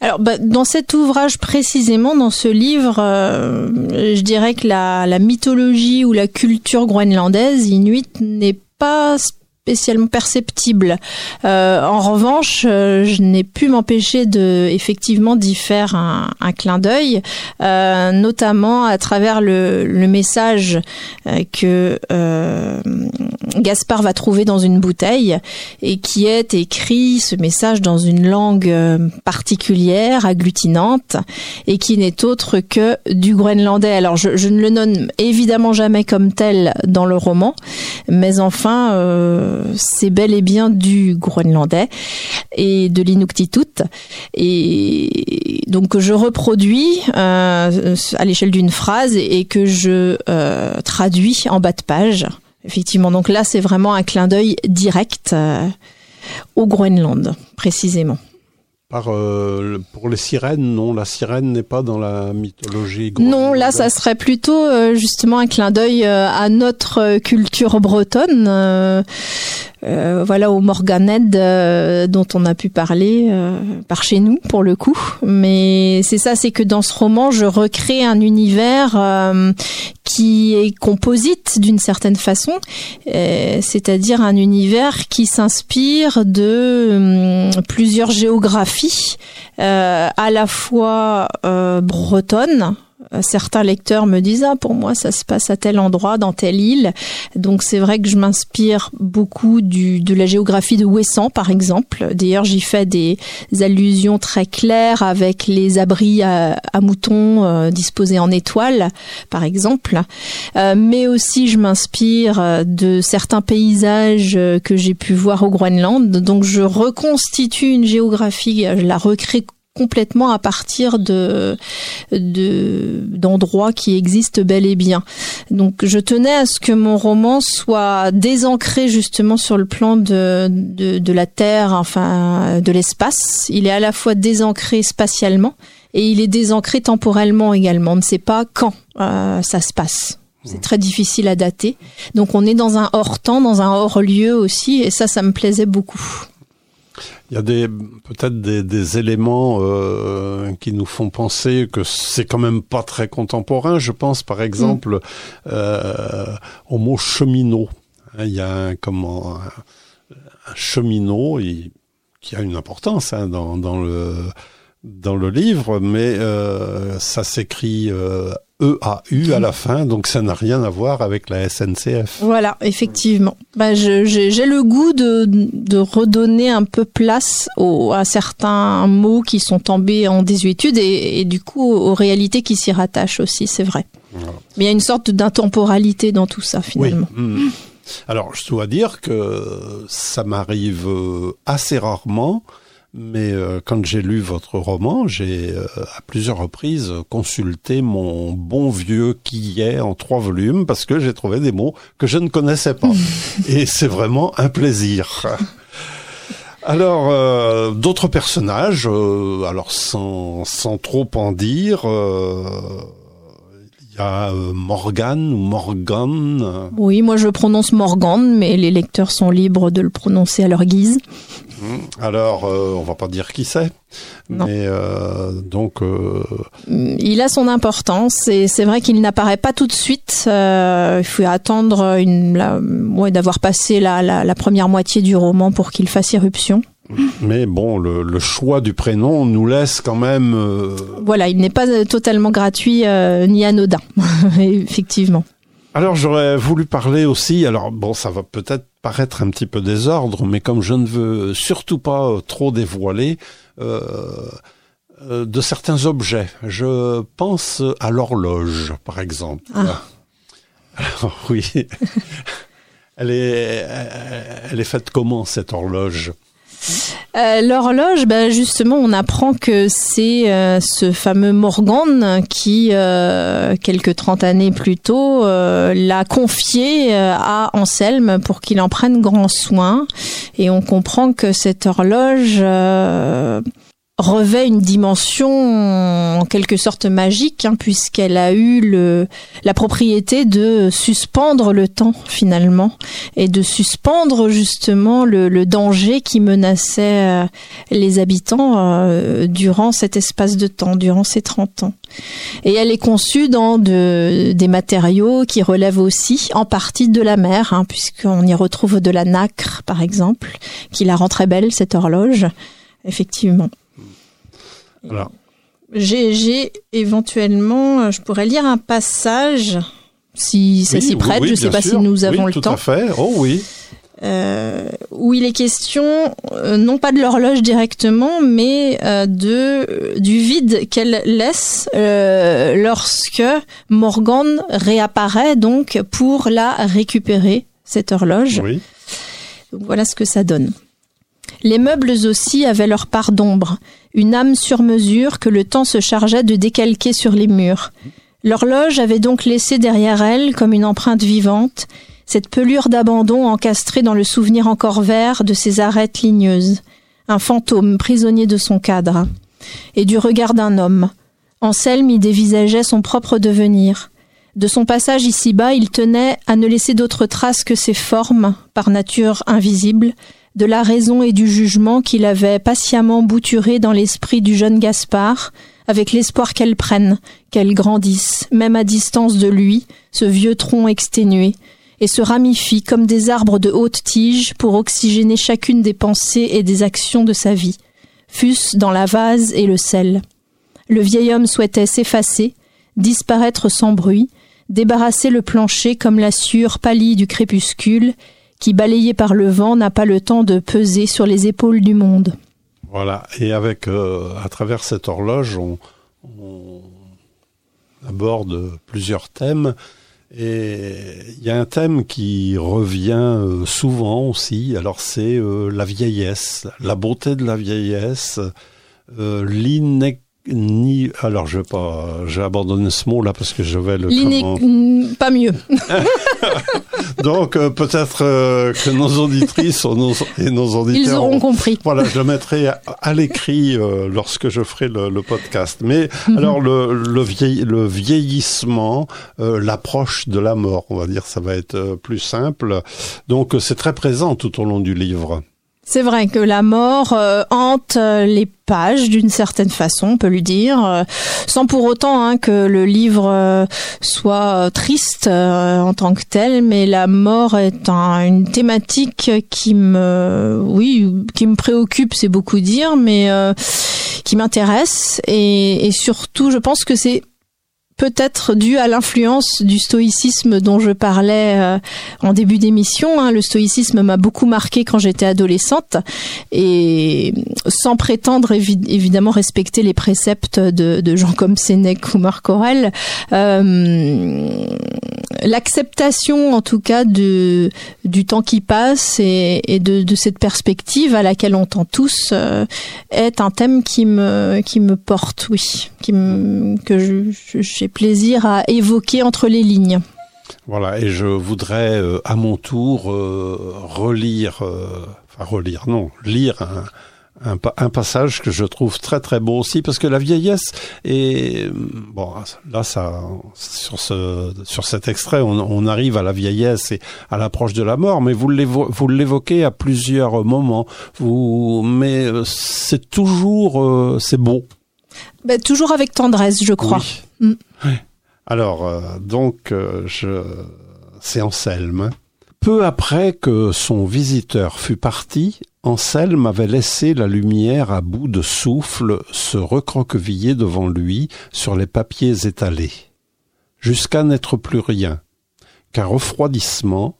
Alors, bah, dans cet ouvrage précisément, dans ce livre, je dirais que la, la mythologie ou la culture groenlandaise inuite n'est pas spécialement perceptible. Euh, en revanche, euh, je n'ai pu m'empêcher de effectivement d'y faire un, un clin d'œil, euh, notamment à travers le, le message euh, que euh, Gaspard va trouver dans une bouteille et qui est écrit ce message dans une langue euh, particulière, agglutinante, et qui n'est autre que du groenlandais. Alors je, je ne le nomme évidemment jamais comme tel dans le roman, mais enfin c'est bel et bien du groenlandais et de l'inuktitut. Et donc que je reproduis euh, à l'échelle d'une phrase et que je euh, traduis en bas de page. Effectivement, donc là c'est vraiment un clin d'œil direct euh, au Groenland, précisément. Par euh, pour les sirènes, non, la sirène n'est pas dans la mythologie. Non, là, ça serait plutôt euh, justement un clin d'œil euh, à notre culture bretonne. voilà au Morganed dont on a pu parler par chez nous pour le coup. Mais c'est ça, c'est que dans ce roman, je recrée un univers qui est composite d'une certaine façon, c'est-à-dire un univers qui s'inspire de hum, plusieurs géographies, euh, à la fois euh, bretonnes, certains lecteurs me disent ah pour moi ça se passe à tel endroit dans telle île. Donc c'est vrai que je m'inspire beaucoup du de la géographie de Ouessant par exemple. D'ailleurs j'y fais des allusions très claires avec les abris à, moutons euh, disposés en étoiles par exemple. Euh, mais aussi je m'inspire de certains paysages que j'ai pu voir au Groenland. Donc je reconstitue une géographie je la recrée complètement à partir de d'endroits qui existent bel et bien. Donc je tenais à ce que mon roman soit désancré justement sur le plan de, de, la Terre, enfin de l'espace. Il est à la fois désancré spatialement et il est désancré temporellement également. On ne sait pas quand euh, ça se passe. C'est très difficile à dater. Donc on est dans un hors temps, dans un hors lieu aussi, et ça, ça me plaisait beaucoup. Il y a des peut-être des, des, éléments euh, qui nous font penser que c'est quand même pas très contemporain. Je pense par exemple euh, au mot cheminot. Hein, il y a un, comment un, cheminot qui a une importance hein, dans, dans le dans le livre, mais euh, ça s'écrit euh, EAU à la fin, donc ça n'a rien à voir avec la SNCF. Voilà, effectivement. Bah, j'ai le goût de, de, redonner un peu place à certains mots qui sont tombés en désuétude et, et du coup aux réalités qui s'y rattachent aussi, c'est vrai. Mais il y a une sorte d'intemporalité dans tout ça finalement. Oui. Hmm. Alors, je dois dire que ça m'arrive euh, assez rarement mais euh, quand j'ai lu votre roman, j'ai euh, à plusieurs reprises consulté mon bon vieux qui est en trois volumes parce que j'ai trouvé des mots que je ne connaissais pas. Et c'est vraiment un plaisir. Alors, euh, d'autres personnages, alors sans, sans trop en dire, il y a Morgan ou Morgan. Oui, moi je prononce Morgan, mais les lecteurs sont libres de le prononcer à leur guise. Mmh. Alors, euh, on va pas dire qui c'est, mais euh, donc. Euh, il a son importance et c'est vrai qu'il n'apparaît pas tout de suite. il faut attendre une, ouais, d'avoir passé la, la, première moitié du roman pour qu'il fasse irruption. Mais bon, le, le, choix du prénom nous laisse quand même. Voilà, il n'est pas totalement gratuit ni anodin, effectivement. Alors j'aurais voulu parler aussi, alors bon ça va peut-être paraître un petit peu désordre, mais comme je ne veux surtout pas trop dévoiler, euh, euh, de certains objets. Je pense à l'horloge, par exemple. Ah. Alors oui, elle est, elle est faite comment cette horloge? Euh, l'horloge, ben justement, on apprend que c'est euh, ce fameux Morgan qui, euh, quelques trente années plus tôt, l'a confié à Anselme pour qu'il en prenne grand soin. Et on comprend que cette horloge revêt une dimension en quelque sorte magique, hein, puisqu'elle a eu le, la propriété de suspendre le temps finalement, et de suspendre justement le, le danger qui menaçait euh, les habitants euh, durant cet espace de temps, durant ces 30 ans. Et elle est conçue dans de, des matériaux qui relèvent aussi en partie de la mer, hein, puisqu'on y retrouve de la nacre par exemple, qui la rend très belle cette horloge, effectivement. J'ai éventuellement, euh, je pourrais lire un passage, si ça s'y prête, je ne sais pas si nous avons le tout temps. Tout à fait, oh oui. Euh, où il est question euh, non pas de l'horloge directement, mais de du vide qu'elle laisse lorsque Morgan réapparaît donc pour la récupérer cette horloge. Oui. Donc voilà ce que ça donne. Les meubles aussi avaient leur part d'ombre, une âme sur mesure que le temps se chargeait de décalquer sur les murs. L'horloge avait donc laissé derrière elle, comme une empreinte vivante, cette pelure d'abandon encastrée dans le souvenir encore vert de ses arêtes ligneuses. un fantôme prisonnier de son cadre, et du regard d'un homme. Anselme y dévisageait son propre devenir. De son passage ici-bas, il tenait à ne laisser d'autres traces que ses formes, par nature invisibles, de la raison et du jugement qu'il avait patiemment bouturé dans l'esprit du jeune Gaspard, avec l'espoir qu'elle prenne, qu'elle grandisse, même à distance de lui, ce vieux tronc exténué, et se ramifie comme des arbres de haute tige pour oxygéner chacune des pensées et des actions de sa vie, fût-ce dans la vase et le sel. Le vieil homme souhaitait s'effacer, disparaître sans bruit, débarrasser le plancher comme la sueur pâlie du crépuscule, qui, balayé par le vent, n'a pas le temps de peser sur les épaules du monde. Voilà, et avec, euh, à travers cette horloge, on, on aborde plusieurs thèmes. Et il y a un thème qui revient euh, souvent aussi, alors c'est euh, la vieillesse, la beauté de la vieillesse, euh, ni alors je vais pas j'ai abandonné ce mot là parce que je vais le comment... pas mieux. Donc euh, peut-être euh, que nos auditrices nos, et nos auditeurs ils auront compris. Voilà je le mettrai à, l'écrit euh, lorsque je ferai le, le podcast. Mais mm -hmm. alors le le, vieil, le vieillissement l'approche de la mort on va dire ça va être plus simple. Donc c'est très présent tout au long du livre c'est vrai que la mort euh, hante les pages d'une certaine façon, on peut lui dire, euh, sans pour autant hein, que le livre euh, soit triste euh, en tant que tel, mais la mort est un, une thématique qui me, oui, qui me préoccupe, c'est beaucoup dire, mais euh, qui m'intéresse. Et surtout, je pense que c'est peut-être dû à l'influence du stoïcisme dont je parlais euh, en début d'émission. Hein. Le stoïcisme m'a beaucoup marqué quand j'étais adolescente et sans prétendre évi évidemment respecter les préceptes de, gens comme Sénèque ou Marc Aurèle, euh, l'acceptation en tout cas du temps qui passe et, de, cette perspective à laquelle on tend tous euh, est un thème qui me, qui me porte, oui, que plaisir à évoquer entre les lignes. Voilà, et je voudrais euh, à mon tour euh, relire, euh, enfin relire, non, lire un, un, un, passage que je trouve très très beau aussi parce que la vieillesse et bon là ça sur ce sur cet extrait on, on arrive à la vieillesse et à l'approche de la mort mais vous vous l'évoquez à plusieurs moments vous mais c'est toujours euh, c'est beau ben, toujours avec tendresse je crois oui. Mm. Alors, euh, donc, euh, je... c'est Anselme. Peu après que son visiteur fut parti, Anselme avait laissé la lumière à bout de souffle se recroqueviller devant lui sur les papiers étalés, jusqu'à n'être plus rien, qu'un refroidissement,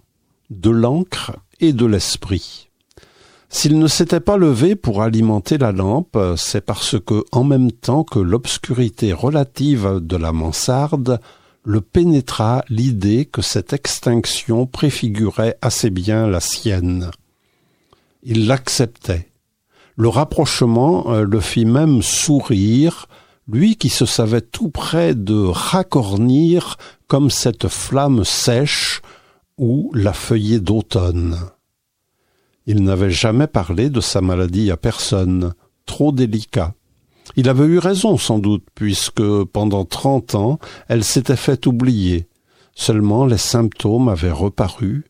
de l'encre et de l'esprit. S'il ne s'était pas levé pour alimenter la lampe, c'est parce que, en même temps que l'obscurité relative de la mansarde, le pénétra l'idée que cette extinction préfigurait assez bien la sienne. Il l'acceptait. Le rapprochement euh, le fit même sourire, lui qui se savait tout près de racornir comme cette flamme sèche ou la feuillée d'automne. Il n'avait jamais parlé de sa maladie à personne, trop délicat. Il avait eu raison sans doute, puisque pendant trente ans elle s'était fait oublier. Seulement les symptômes avaient reparu.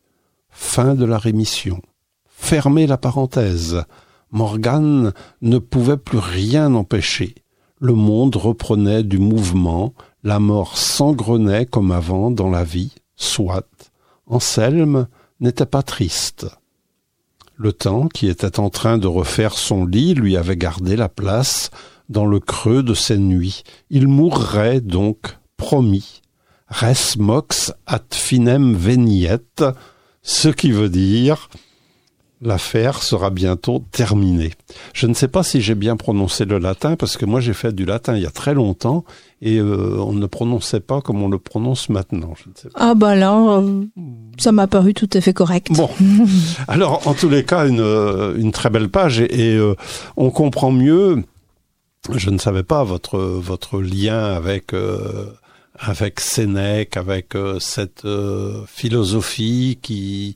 Fin de la rémission. Fermez la parenthèse. Morgane ne pouvait plus rien empêcher. Le monde reprenait du mouvement, la mort s'engrenait comme avant dans la vie, soit. Anselme n'était pas triste. Le temps, qui était en train de refaire son lit, lui avait gardé la place dans le creux de ses nuits. Il mourrait donc, promis. Res mox ad finem veniet, ce qui veut dire l'affaire sera bientôt terminée. Je ne sais pas si j'ai bien prononcé le latin parce que moi j'ai fait du latin il y a très longtemps et euh, on ne prononçait pas comme on le prononce maintenant. Je ne sais pas. Ah bah là, euh, ça m'a paru tout à fait correct. Bon, alors en tous les cas une, une très belle page et, et euh, on comprend mieux. Je ne savais pas votre votre lien avec euh, avec Sénèque, avec euh, cette euh, philosophie qui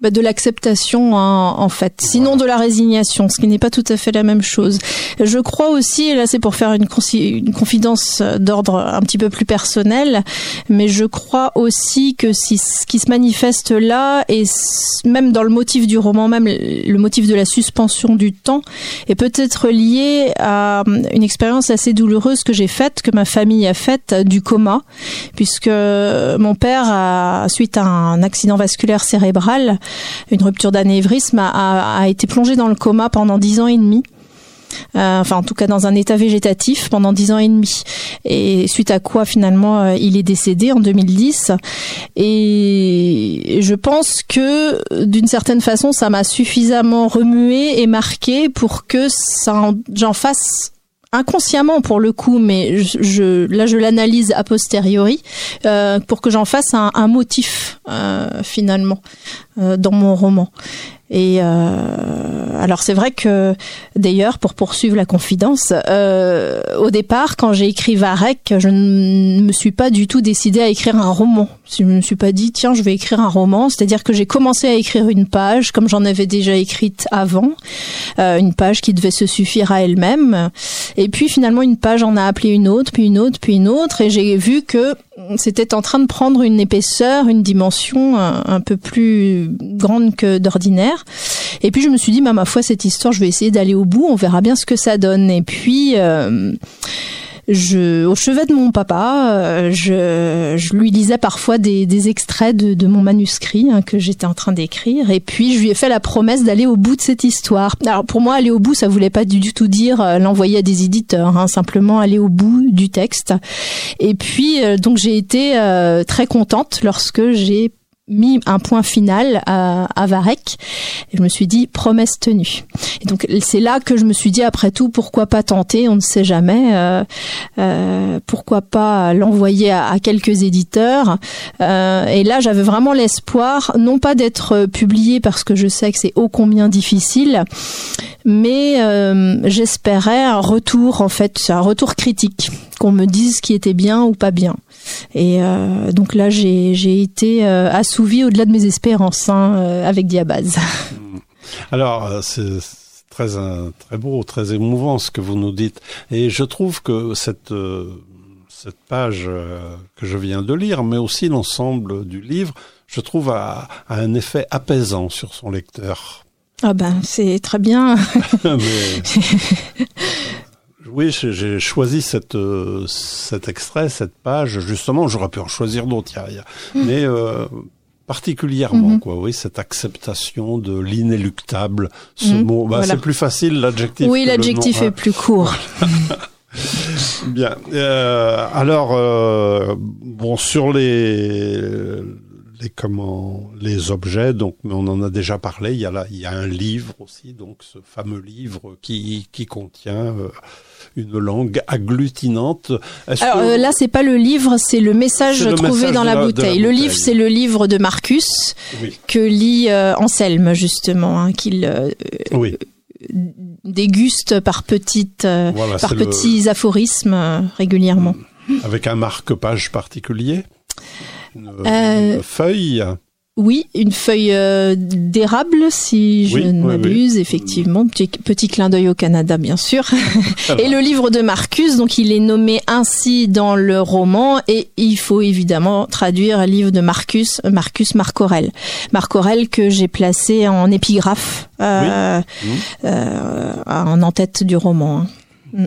bah, de l'acceptation hein, en fait, sinon de la résignation, ce qui n'est pas tout à fait la même chose. Je crois aussi, et là c'est pour faire une, une confidence d'ordre un petit peu plus personnel, mais je crois aussi que si ce qui se manifeste là, et même dans le motif du roman, même le motif de la suspension du temps, est peut-être lié à une expérience assez douloureuse que j'ai faite, que ma famille a faite, du coma, puisque mon père, a, suite à un accident vasculaire cérébral, une rupture d'anévrisme, a, été plongé dans le coma pendant dix ans et demi. Euh, enfin en tout cas dans un état végétatif pendant dix ans et demi. Et suite à quoi finalement euh, il est décédé en 2010. Et je pense que d'une certaine façon ça m'a suffisamment remué et marqué pour que j'en fasse inconsciemment pour le coup, mais là je l'analyse a posteriori euh, pour que j'en fasse un, un motif euh, finalement euh, dans mon roman. Et euh, alors c'est vrai que d'ailleurs pour poursuivre la confidence, euh, au départ quand j'ai écrit Varek, je ne me suis pas du tout décidée à écrire un roman. Je ne me suis pas dit tiens je vais écrire un roman, c'est-à-dire que j'ai commencé à écrire une page comme j'en avais déjà écrite avant, euh, une page qui devait se suffire à elle-même. Et puis finalement une page en a appelé une autre, puis une autre, puis une autre, et j'ai vu que c'était en train de prendre une épaisseur, une dimension un, un peu plus grande que d'ordinaire. Et puis je me suis dit, bah, ma foi, cette histoire, je vais essayer d'aller au bout, on verra bien ce que ça donne. Et puis... Euh, au chevet de mon papa, euh, je, lui lisais parfois des, extraits de, de, mon manuscrit hein, que j'étais en train d'écrire, et puis je lui ai fait la promesse d'aller au bout de cette histoire. Alors pour moi, aller au bout, ça voulait pas du, tout dire euh, l'envoyer à des éditeurs, hein, simplement aller au bout du texte. Et puis donc j'ai été très contente lorsque j'ai mis un point final à, à Varek. Et je me suis dit promesse tenue. Et donc c'est là que je me suis dit après tout pourquoi pas tenter, on ne sait jamais. Euh, euh, pourquoi pas l'envoyer à, à, quelques éditeurs. Euh, et là j'avais vraiment l'espoir non pas d'être publié parce que je sais que c'est ô combien difficile, mais euh, j'espérais un retour en fait, un retour critique, qu'on me dise ce qui était bien ou pas bien. Et euh, donc là, j'ai été euh, assouvi au-delà de mes espérances hein, euh, avec Diabase. Alors, c'est très très beau, très émouvant ce que vous nous dites. Et je trouve que cette cette page que je viens de lire, mais aussi l'ensemble du livre, je trouve a, a, un effet apaisant sur son lecteur. Ah ben c'est très bien. Oui, j'ai choisi cette, euh, cet extrait, cette page. Justement, j'aurais pu en choisir d'autres. Mm. Mais euh, particulièrement, mm-hmm. quoi. Oui, cette acceptation de l'inéluctable. Ce mm. mot, bah, c'est plus facile l'adjectif. Oui, l'adjectif est plus court. Bien. Euh, alors, euh, bon, sur les les comment les objets donc mais on en a déjà parlé il y a là il y a un livre aussi donc ce fameux livre qui qui contient euh, une langue agglutinante. Alors euh, là, c'est pas le livre, c'est le message trouvé dans la, bouteille. le livre, c'est le livre de Marcus que lit euh, Anselme justement, hein, qu'il euh, déguste par petites, par petits aphorismes régulièrement. Avec un marque-page particulier, une feuille. Oui, une feuille euh, d'érable, si je ne m'abuse, effectivement. Petit, petit, clin d'œil au Canada, bien sûr. et le livre de Marcus, donc il est nommé ainsi dans le roman, et il faut évidemment traduire le livre de Marcus, Marcus Marc Aurel. Marc Aurel que j'ai placé en épigraphe, euh, euh, en en-tête du roman. Hein.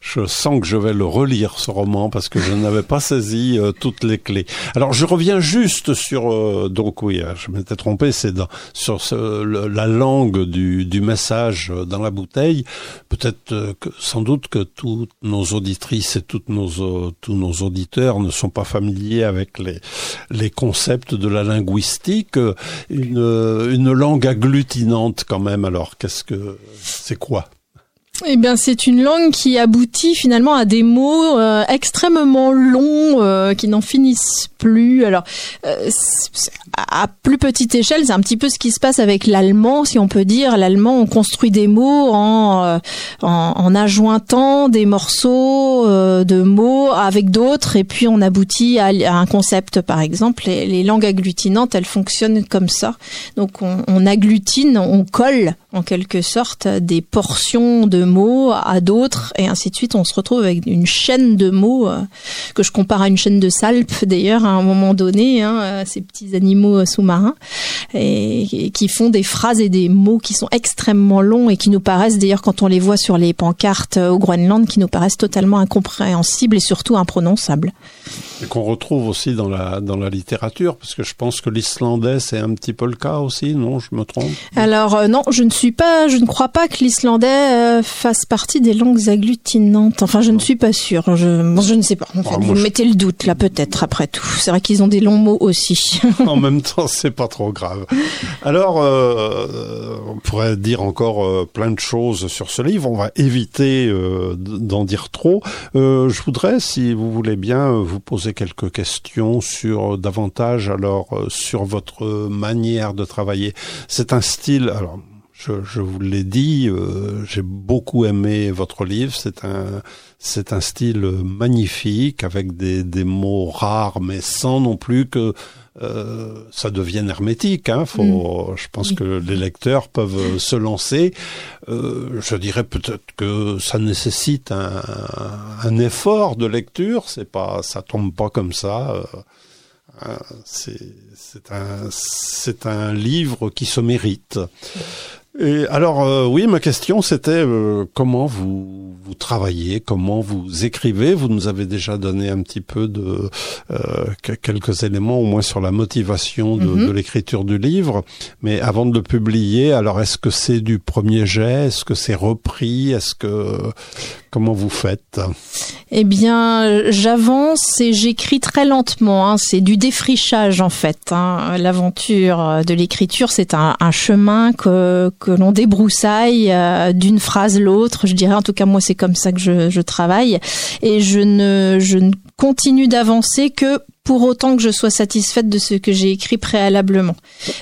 Je sens que je vais le relire ce roman parce que je n'avais pas saisi euh, toutes les clés. Alors je reviens juste sur euh, donc oui, euh, je m'étais trompé, c'est sur ce, la langue du, du, message dans la bouteille. Peut-être que sans doute que toutes nos auditrices et toutes nos tous nos auditeurs ne sont pas familiers avec les les concepts de la linguistique. Une une langue agglutinante quand même. Alors qu'est-ce que c'est quoi? Eh bien, c'est une langue qui aboutit finalement à des mots euh, extrêmement longs euh, qui n'en finissent plus. Alors, euh, à plus petite échelle, c'est un petit peu ce qui se passe avec l'allemand, si on peut dire. L'allemand, on construit des mots en, en, en adjointant des morceaux de mots avec d'autres, et puis on aboutit à, un concept, par exemple. Les, les, langues agglutinantes, elles fonctionnent comme ça. Donc, on, on agglutine, on colle en quelque sorte des portions de mots à d'autres et ainsi de suite. On se retrouve avec une chaîne de mots euh, que je compare à une chaîne de salpes d'ailleurs à un moment donné, hein, euh, ces petits animaux euh, sous-marins et, qui font des phrases et des mots qui sont extrêmement longs et qui nous paraissent d'ailleurs quand on les voit sur les pancartes au Groenland qui nous paraissent totalement incompréhensibles et surtout imprononçables. Et qu'on retrouve aussi dans la dans la littérature parce que je pense que l'islandais c'est un petit peu le cas aussi, non? Je me trompe? Alors non, je ne suis pas, je ne crois pas que l'islandais fasse partie des langues agglutinantes. Enfin, je ne suis pas sûre. Je, je ne sais pas. En fait, ah, vous mettez le doute là, peut-être après tout. C'est vrai qu'ils ont des longs mots aussi. en même temps, c'est pas trop grave. Alors, euh, on pourrait dire encore euh, plein de choses sur ce livre. On va éviter euh, d'en dire trop. Euh, je voudrais, si vous voulez bien, vous poser quelques questions sur davantage alors sur votre manière de travailler. C'est un style. Alors je, je vous l'ai dit, euh, j'ai beaucoup aimé votre livre. C'est un, c'est un style magnifique avec des, des mots rares, mais sans non plus que euh, ça devienne hermétique. Hein. Faut, mm. Je pense que les lecteurs peuvent se lancer. Euh, je dirais peut-être que ça nécessite un, un, effort de lecture. C'est pas, ça tombe pas comme ça. C'est, c'est un, c'est un livre qui se mérite. Et alors euh, oui, ma question c'était euh, comment vous vous travaillez, comment vous écrivez? Vous nous avez déjà donné un petit peu de euh, quelques éléments, au moins sur la motivation de, mhm. de l'écriture du livre. Mais avant de le publier, alors est-ce que c'est du premier jet? Est-ce que c'est repris? Est-ce que comment vous faites? Eh bien, j'avance et j'écris très lentement. Hein. C'est du défrichage en fait. Hein. L'aventure de l'écriture, c'est un, chemin que que l'on débroussaille euh, d'une phrase l'autre. Je dirais, en tout cas, moi, c'est comme ça que je, je travaille. Et je ne, je ne continue d'avancer que pour autant que je sois satisfaite de ce que j'ai écrit préalablement.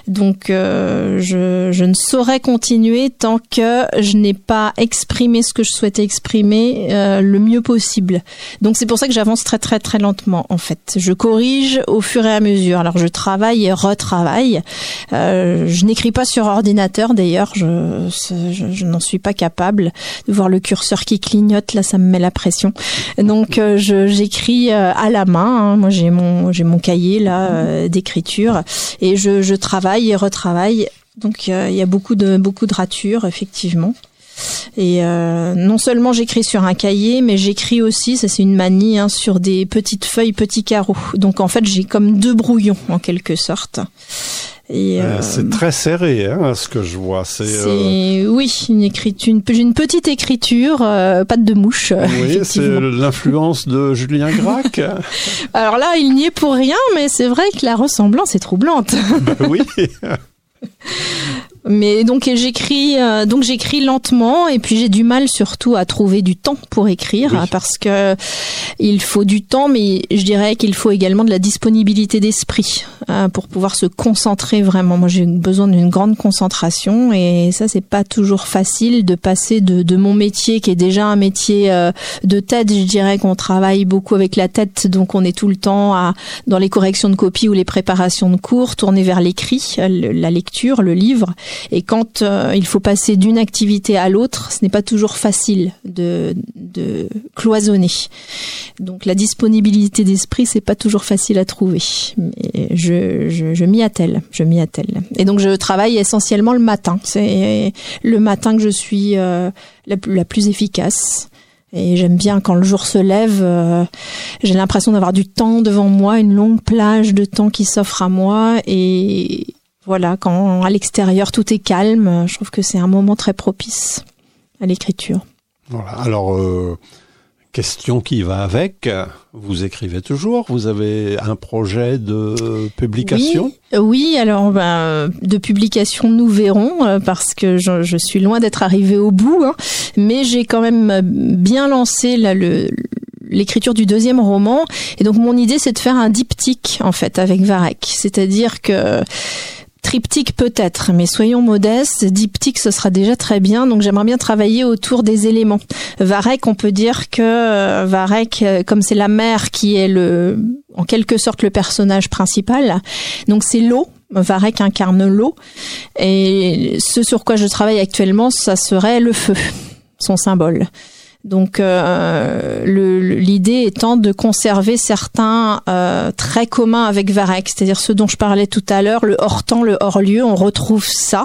Donc euh, je, je, ne saurais continuer tant que je n'ai pas exprimé ce que je souhaitais exprimer euh, le mieux possible. Donc c'est pour ça que j'avance très très très lentement en fait. Je corrige au fur et à mesure. Alors je travaille et retravaille. Euh, je n'écris pas sur ordinateur d'ailleurs. Je, je, je n'en suis pas capable de voir le curseur qui clignote. Là ça me met la pression. Donc euh, j'écris euh, à la main. Hein. Moi j'ai mon j'ai mon cahier là euh, d'écriture et je, travaille et retravaille. Donc il y a beaucoup de beaucoup de ratures effectivement. Et euh, non seulement j'écris sur un cahier, mais j'écris aussi, ça c'est une manie, hein, sur des petites feuilles, petits carreaux. Donc en fait j'ai comme deux brouillons en quelque sorte. Et euh, c'est très serré, hein, ce que je vois. C'est euh... oui, une écriture, une, une petite écriture, euh, patte de mouche. Oui, c'est l'influence de Julien Gracq. Alors là, il n'y est pour rien, mais c'est vrai que la ressemblance est troublante. ben oui. Mais donc j'écris euh, donc j'écris lentement et puis j'ai du mal surtout à trouver du temps pour écrire parce que il faut du temps mais je dirais qu'il faut également de la disponibilité d'esprit euh, pour pouvoir se concentrer vraiment. Moi j'ai besoin d'une grande concentration et ça c'est pas toujours facile de passer de, de mon métier qui est déjà un métier euh, de tête, je dirais qu'on travaille beaucoup avec la tête donc on est tout le temps à dans les corrections de copies ou les préparations de cours tourner vers l'écrit, la lecture, le livre et quand euh, il faut passer d'une activité à l'autre, ce n'est pas toujours facile de, de cloisonner. Donc la disponibilité d'esprit, c'est pas toujours facile à trouver. Je, je, je m'y attelle, je m'y attelle. Et donc je travaille essentiellement le matin. C'est le matin que je suis euh, la, la plus efficace. Et j'aime bien quand le jour se lève, euh, j'ai l'impression d'avoir du temps devant moi, une longue plage de temps qui s'offre à moi et voilà, quand à l'extérieur tout est calme, je trouve que c'est un moment très propice à l'écriture. Voilà. Alors, euh, question qui va avec. Vous écrivez toujours, vous avez un projet de publication? Oui, oui alors ben, de publication nous verrons euh, parce que je, je suis loin d'être arrivée au bout, hein, mais j'ai quand même bien lancé là, le, l'écriture du deuxième roman et donc mon idée c'est de faire un diptyque en fait avec Varek, c'est-à-dire que Triptyque peut-être, mais soyons modestes, diptyque ce sera déjà très bien, donc j'aimerais bien travailler autour des éléments. Varek, on peut dire que euh, Varek, euh, comme c'est la mère qui est le, en quelque sorte le personnage principal, donc c'est l'eau, Varek incarne l'eau, et ce sur quoi je travaille actuellement, ça serait le feu, son symbole. Donc euh, l'idée étant de conserver certains euh, traits communs avec Varek, c'est-à-dire ce dont je parlais tout à l'heure, le hors temps, le hors lieu, on retrouve ça,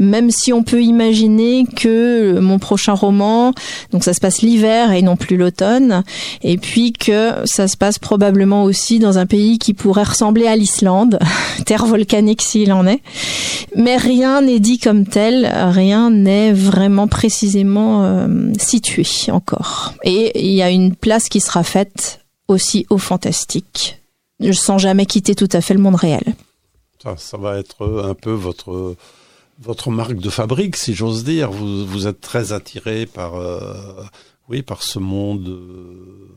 même si on peut imaginer que mon prochain roman, donc ça se passe l'hiver et non plus l'automne, et puis que ça se passe probablement aussi dans un pays qui pourrait ressembler à l'Islande, terre volcanique s'il en est, mais rien n'est dit comme tel, rien n'est vraiment précisément euh, situé Et il y a une place qui sera faite aussi au fantastique, sans jamais quitter tout à fait le monde réel. Ça, ça va être un peu votre votre marque de fabrique, si j'ose dire. Vous, vous êtes très attiré par euh, oui par ce monde. Euh,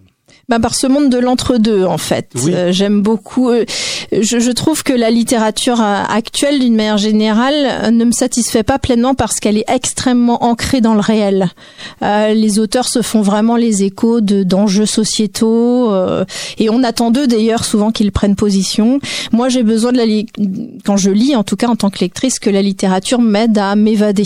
bah, par ce monde de l'entre-deux en fait. Euh, j'aime beaucoup. Euh, je, je, trouve que la littérature euh, actuelle, d'une manière générale, ne me satisfait pas pleinement parce qu'elle est extrêmement ancrée dans le réel. Euh, les auteurs se font vraiment les échos de d'enjeux sociétaux et on attend d'eux d'ailleurs souvent qu'ils prennent position. Moi, j'ai besoin de la quand je lis, en tout cas en tant que lectrice, que la littérature m'aide à m'évader,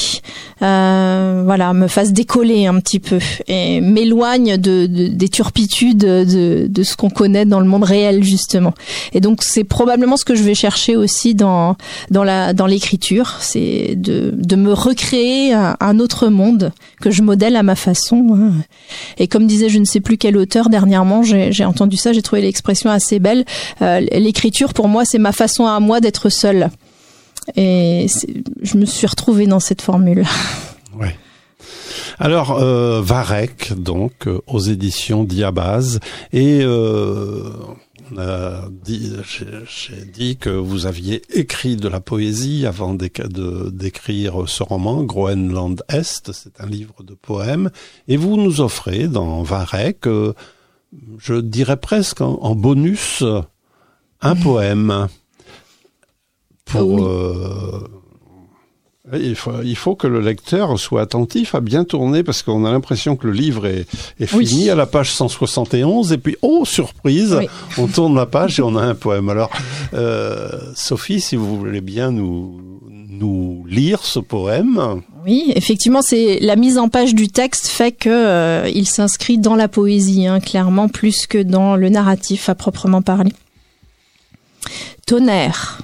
voilà, me fasse décoller un petit peu et m'éloigne de, de, des turpitudes de, ce qu'on connaît dans le monde réel justement. Et donc c'est probablement ce que je vais chercher aussi dans dans la dans l'écriture, c'est de de me recréer un, autre monde que je modèle à ma façon. Hein. Et comme disait je ne sais plus quel auteur dernièrement, j'ai entendu ça, j'ai trouvé l'expression assez belle. Euh, l'écriture pour moi c'est ma façon à moi d'être seule. Et je me suis retrouvée dans cette formule. Alors, euh, Varek, donc, euh, aux éditions Diabase. Et euh, j'ai dit que vous aviez écrit de la poésie avant d'écrire ce roman, Groenland Est. C'est un livre de poèmes. Et vous nous offrez dans Varek, euh, je dirais presque en, bonus, un poème pour... Ah il faut, il faut que le lecteur soit attentif à bien tourner parce qu'on a l'impression que le livre est, est fini à la page 171 et puis, oh, surprise, on tourne la page et on a un poème. Alors, euh, Sophie, si vous voulez bien nous, nous lire ce poème. Oui, effectivement, c'est la mise en page du texte fait que euh, il s'inscrit dans la poésie, hein, clairement, plus que dans le narratif à proprement parler. Tonnerre,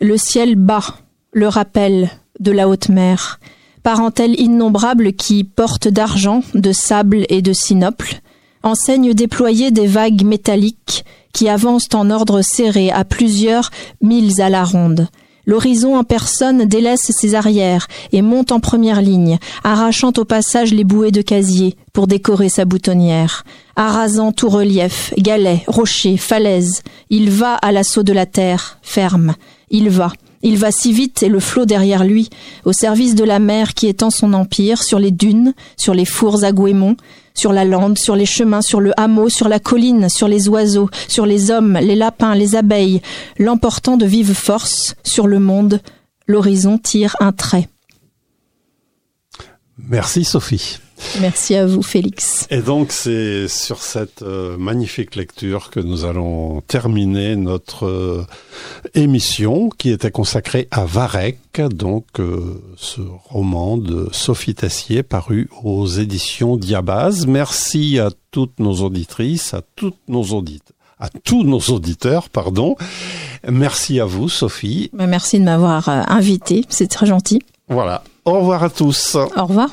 le ciel bas, le rappel, de la haute mer, parentèle innombrable qui porte d'argent, de sable et de sinople, enseigne déployée des vagues métalliques qui avancent en ordre serré à plusieurs milles à la ronde. L'horizon en personne délaisse ses arrières et monte en première ligne, arrachant au passage les bouées de casier pour décorer sa boutonnière. Arrasant tout relief, galets, rochers, falaises, il va à l'assaut de la terre, ferme. Il va, il va si vite et le flot derrière lui, au service de la mer qui étend son empire sur les dunes, sur les fours à Guémont, sur la lande, sur les chemins, sur le hameau, sur la colline, sur les oiseaux, sur les hommes, les lapins, les abeilles, l'emportant de vive force sur le monde, l'horizon tire un trait. Merci Sophie. Merci à vous, Félix. Et donc, c'est sur cette euh, magnifique lecture que nous allons terminer notre euh, émission qui était consacrée à Varek, donc euh, ce roman de Sophie Tessier paru aux éditions Diabase. Merci à toutes nos auditrices, à toutes nos auditeurs à tous nos auditeurs, pardon. Merci à vous, Sophie. Merci de m'avoir invité, c'est très gentil. Voilà. Au revoir à tous. Au revoir.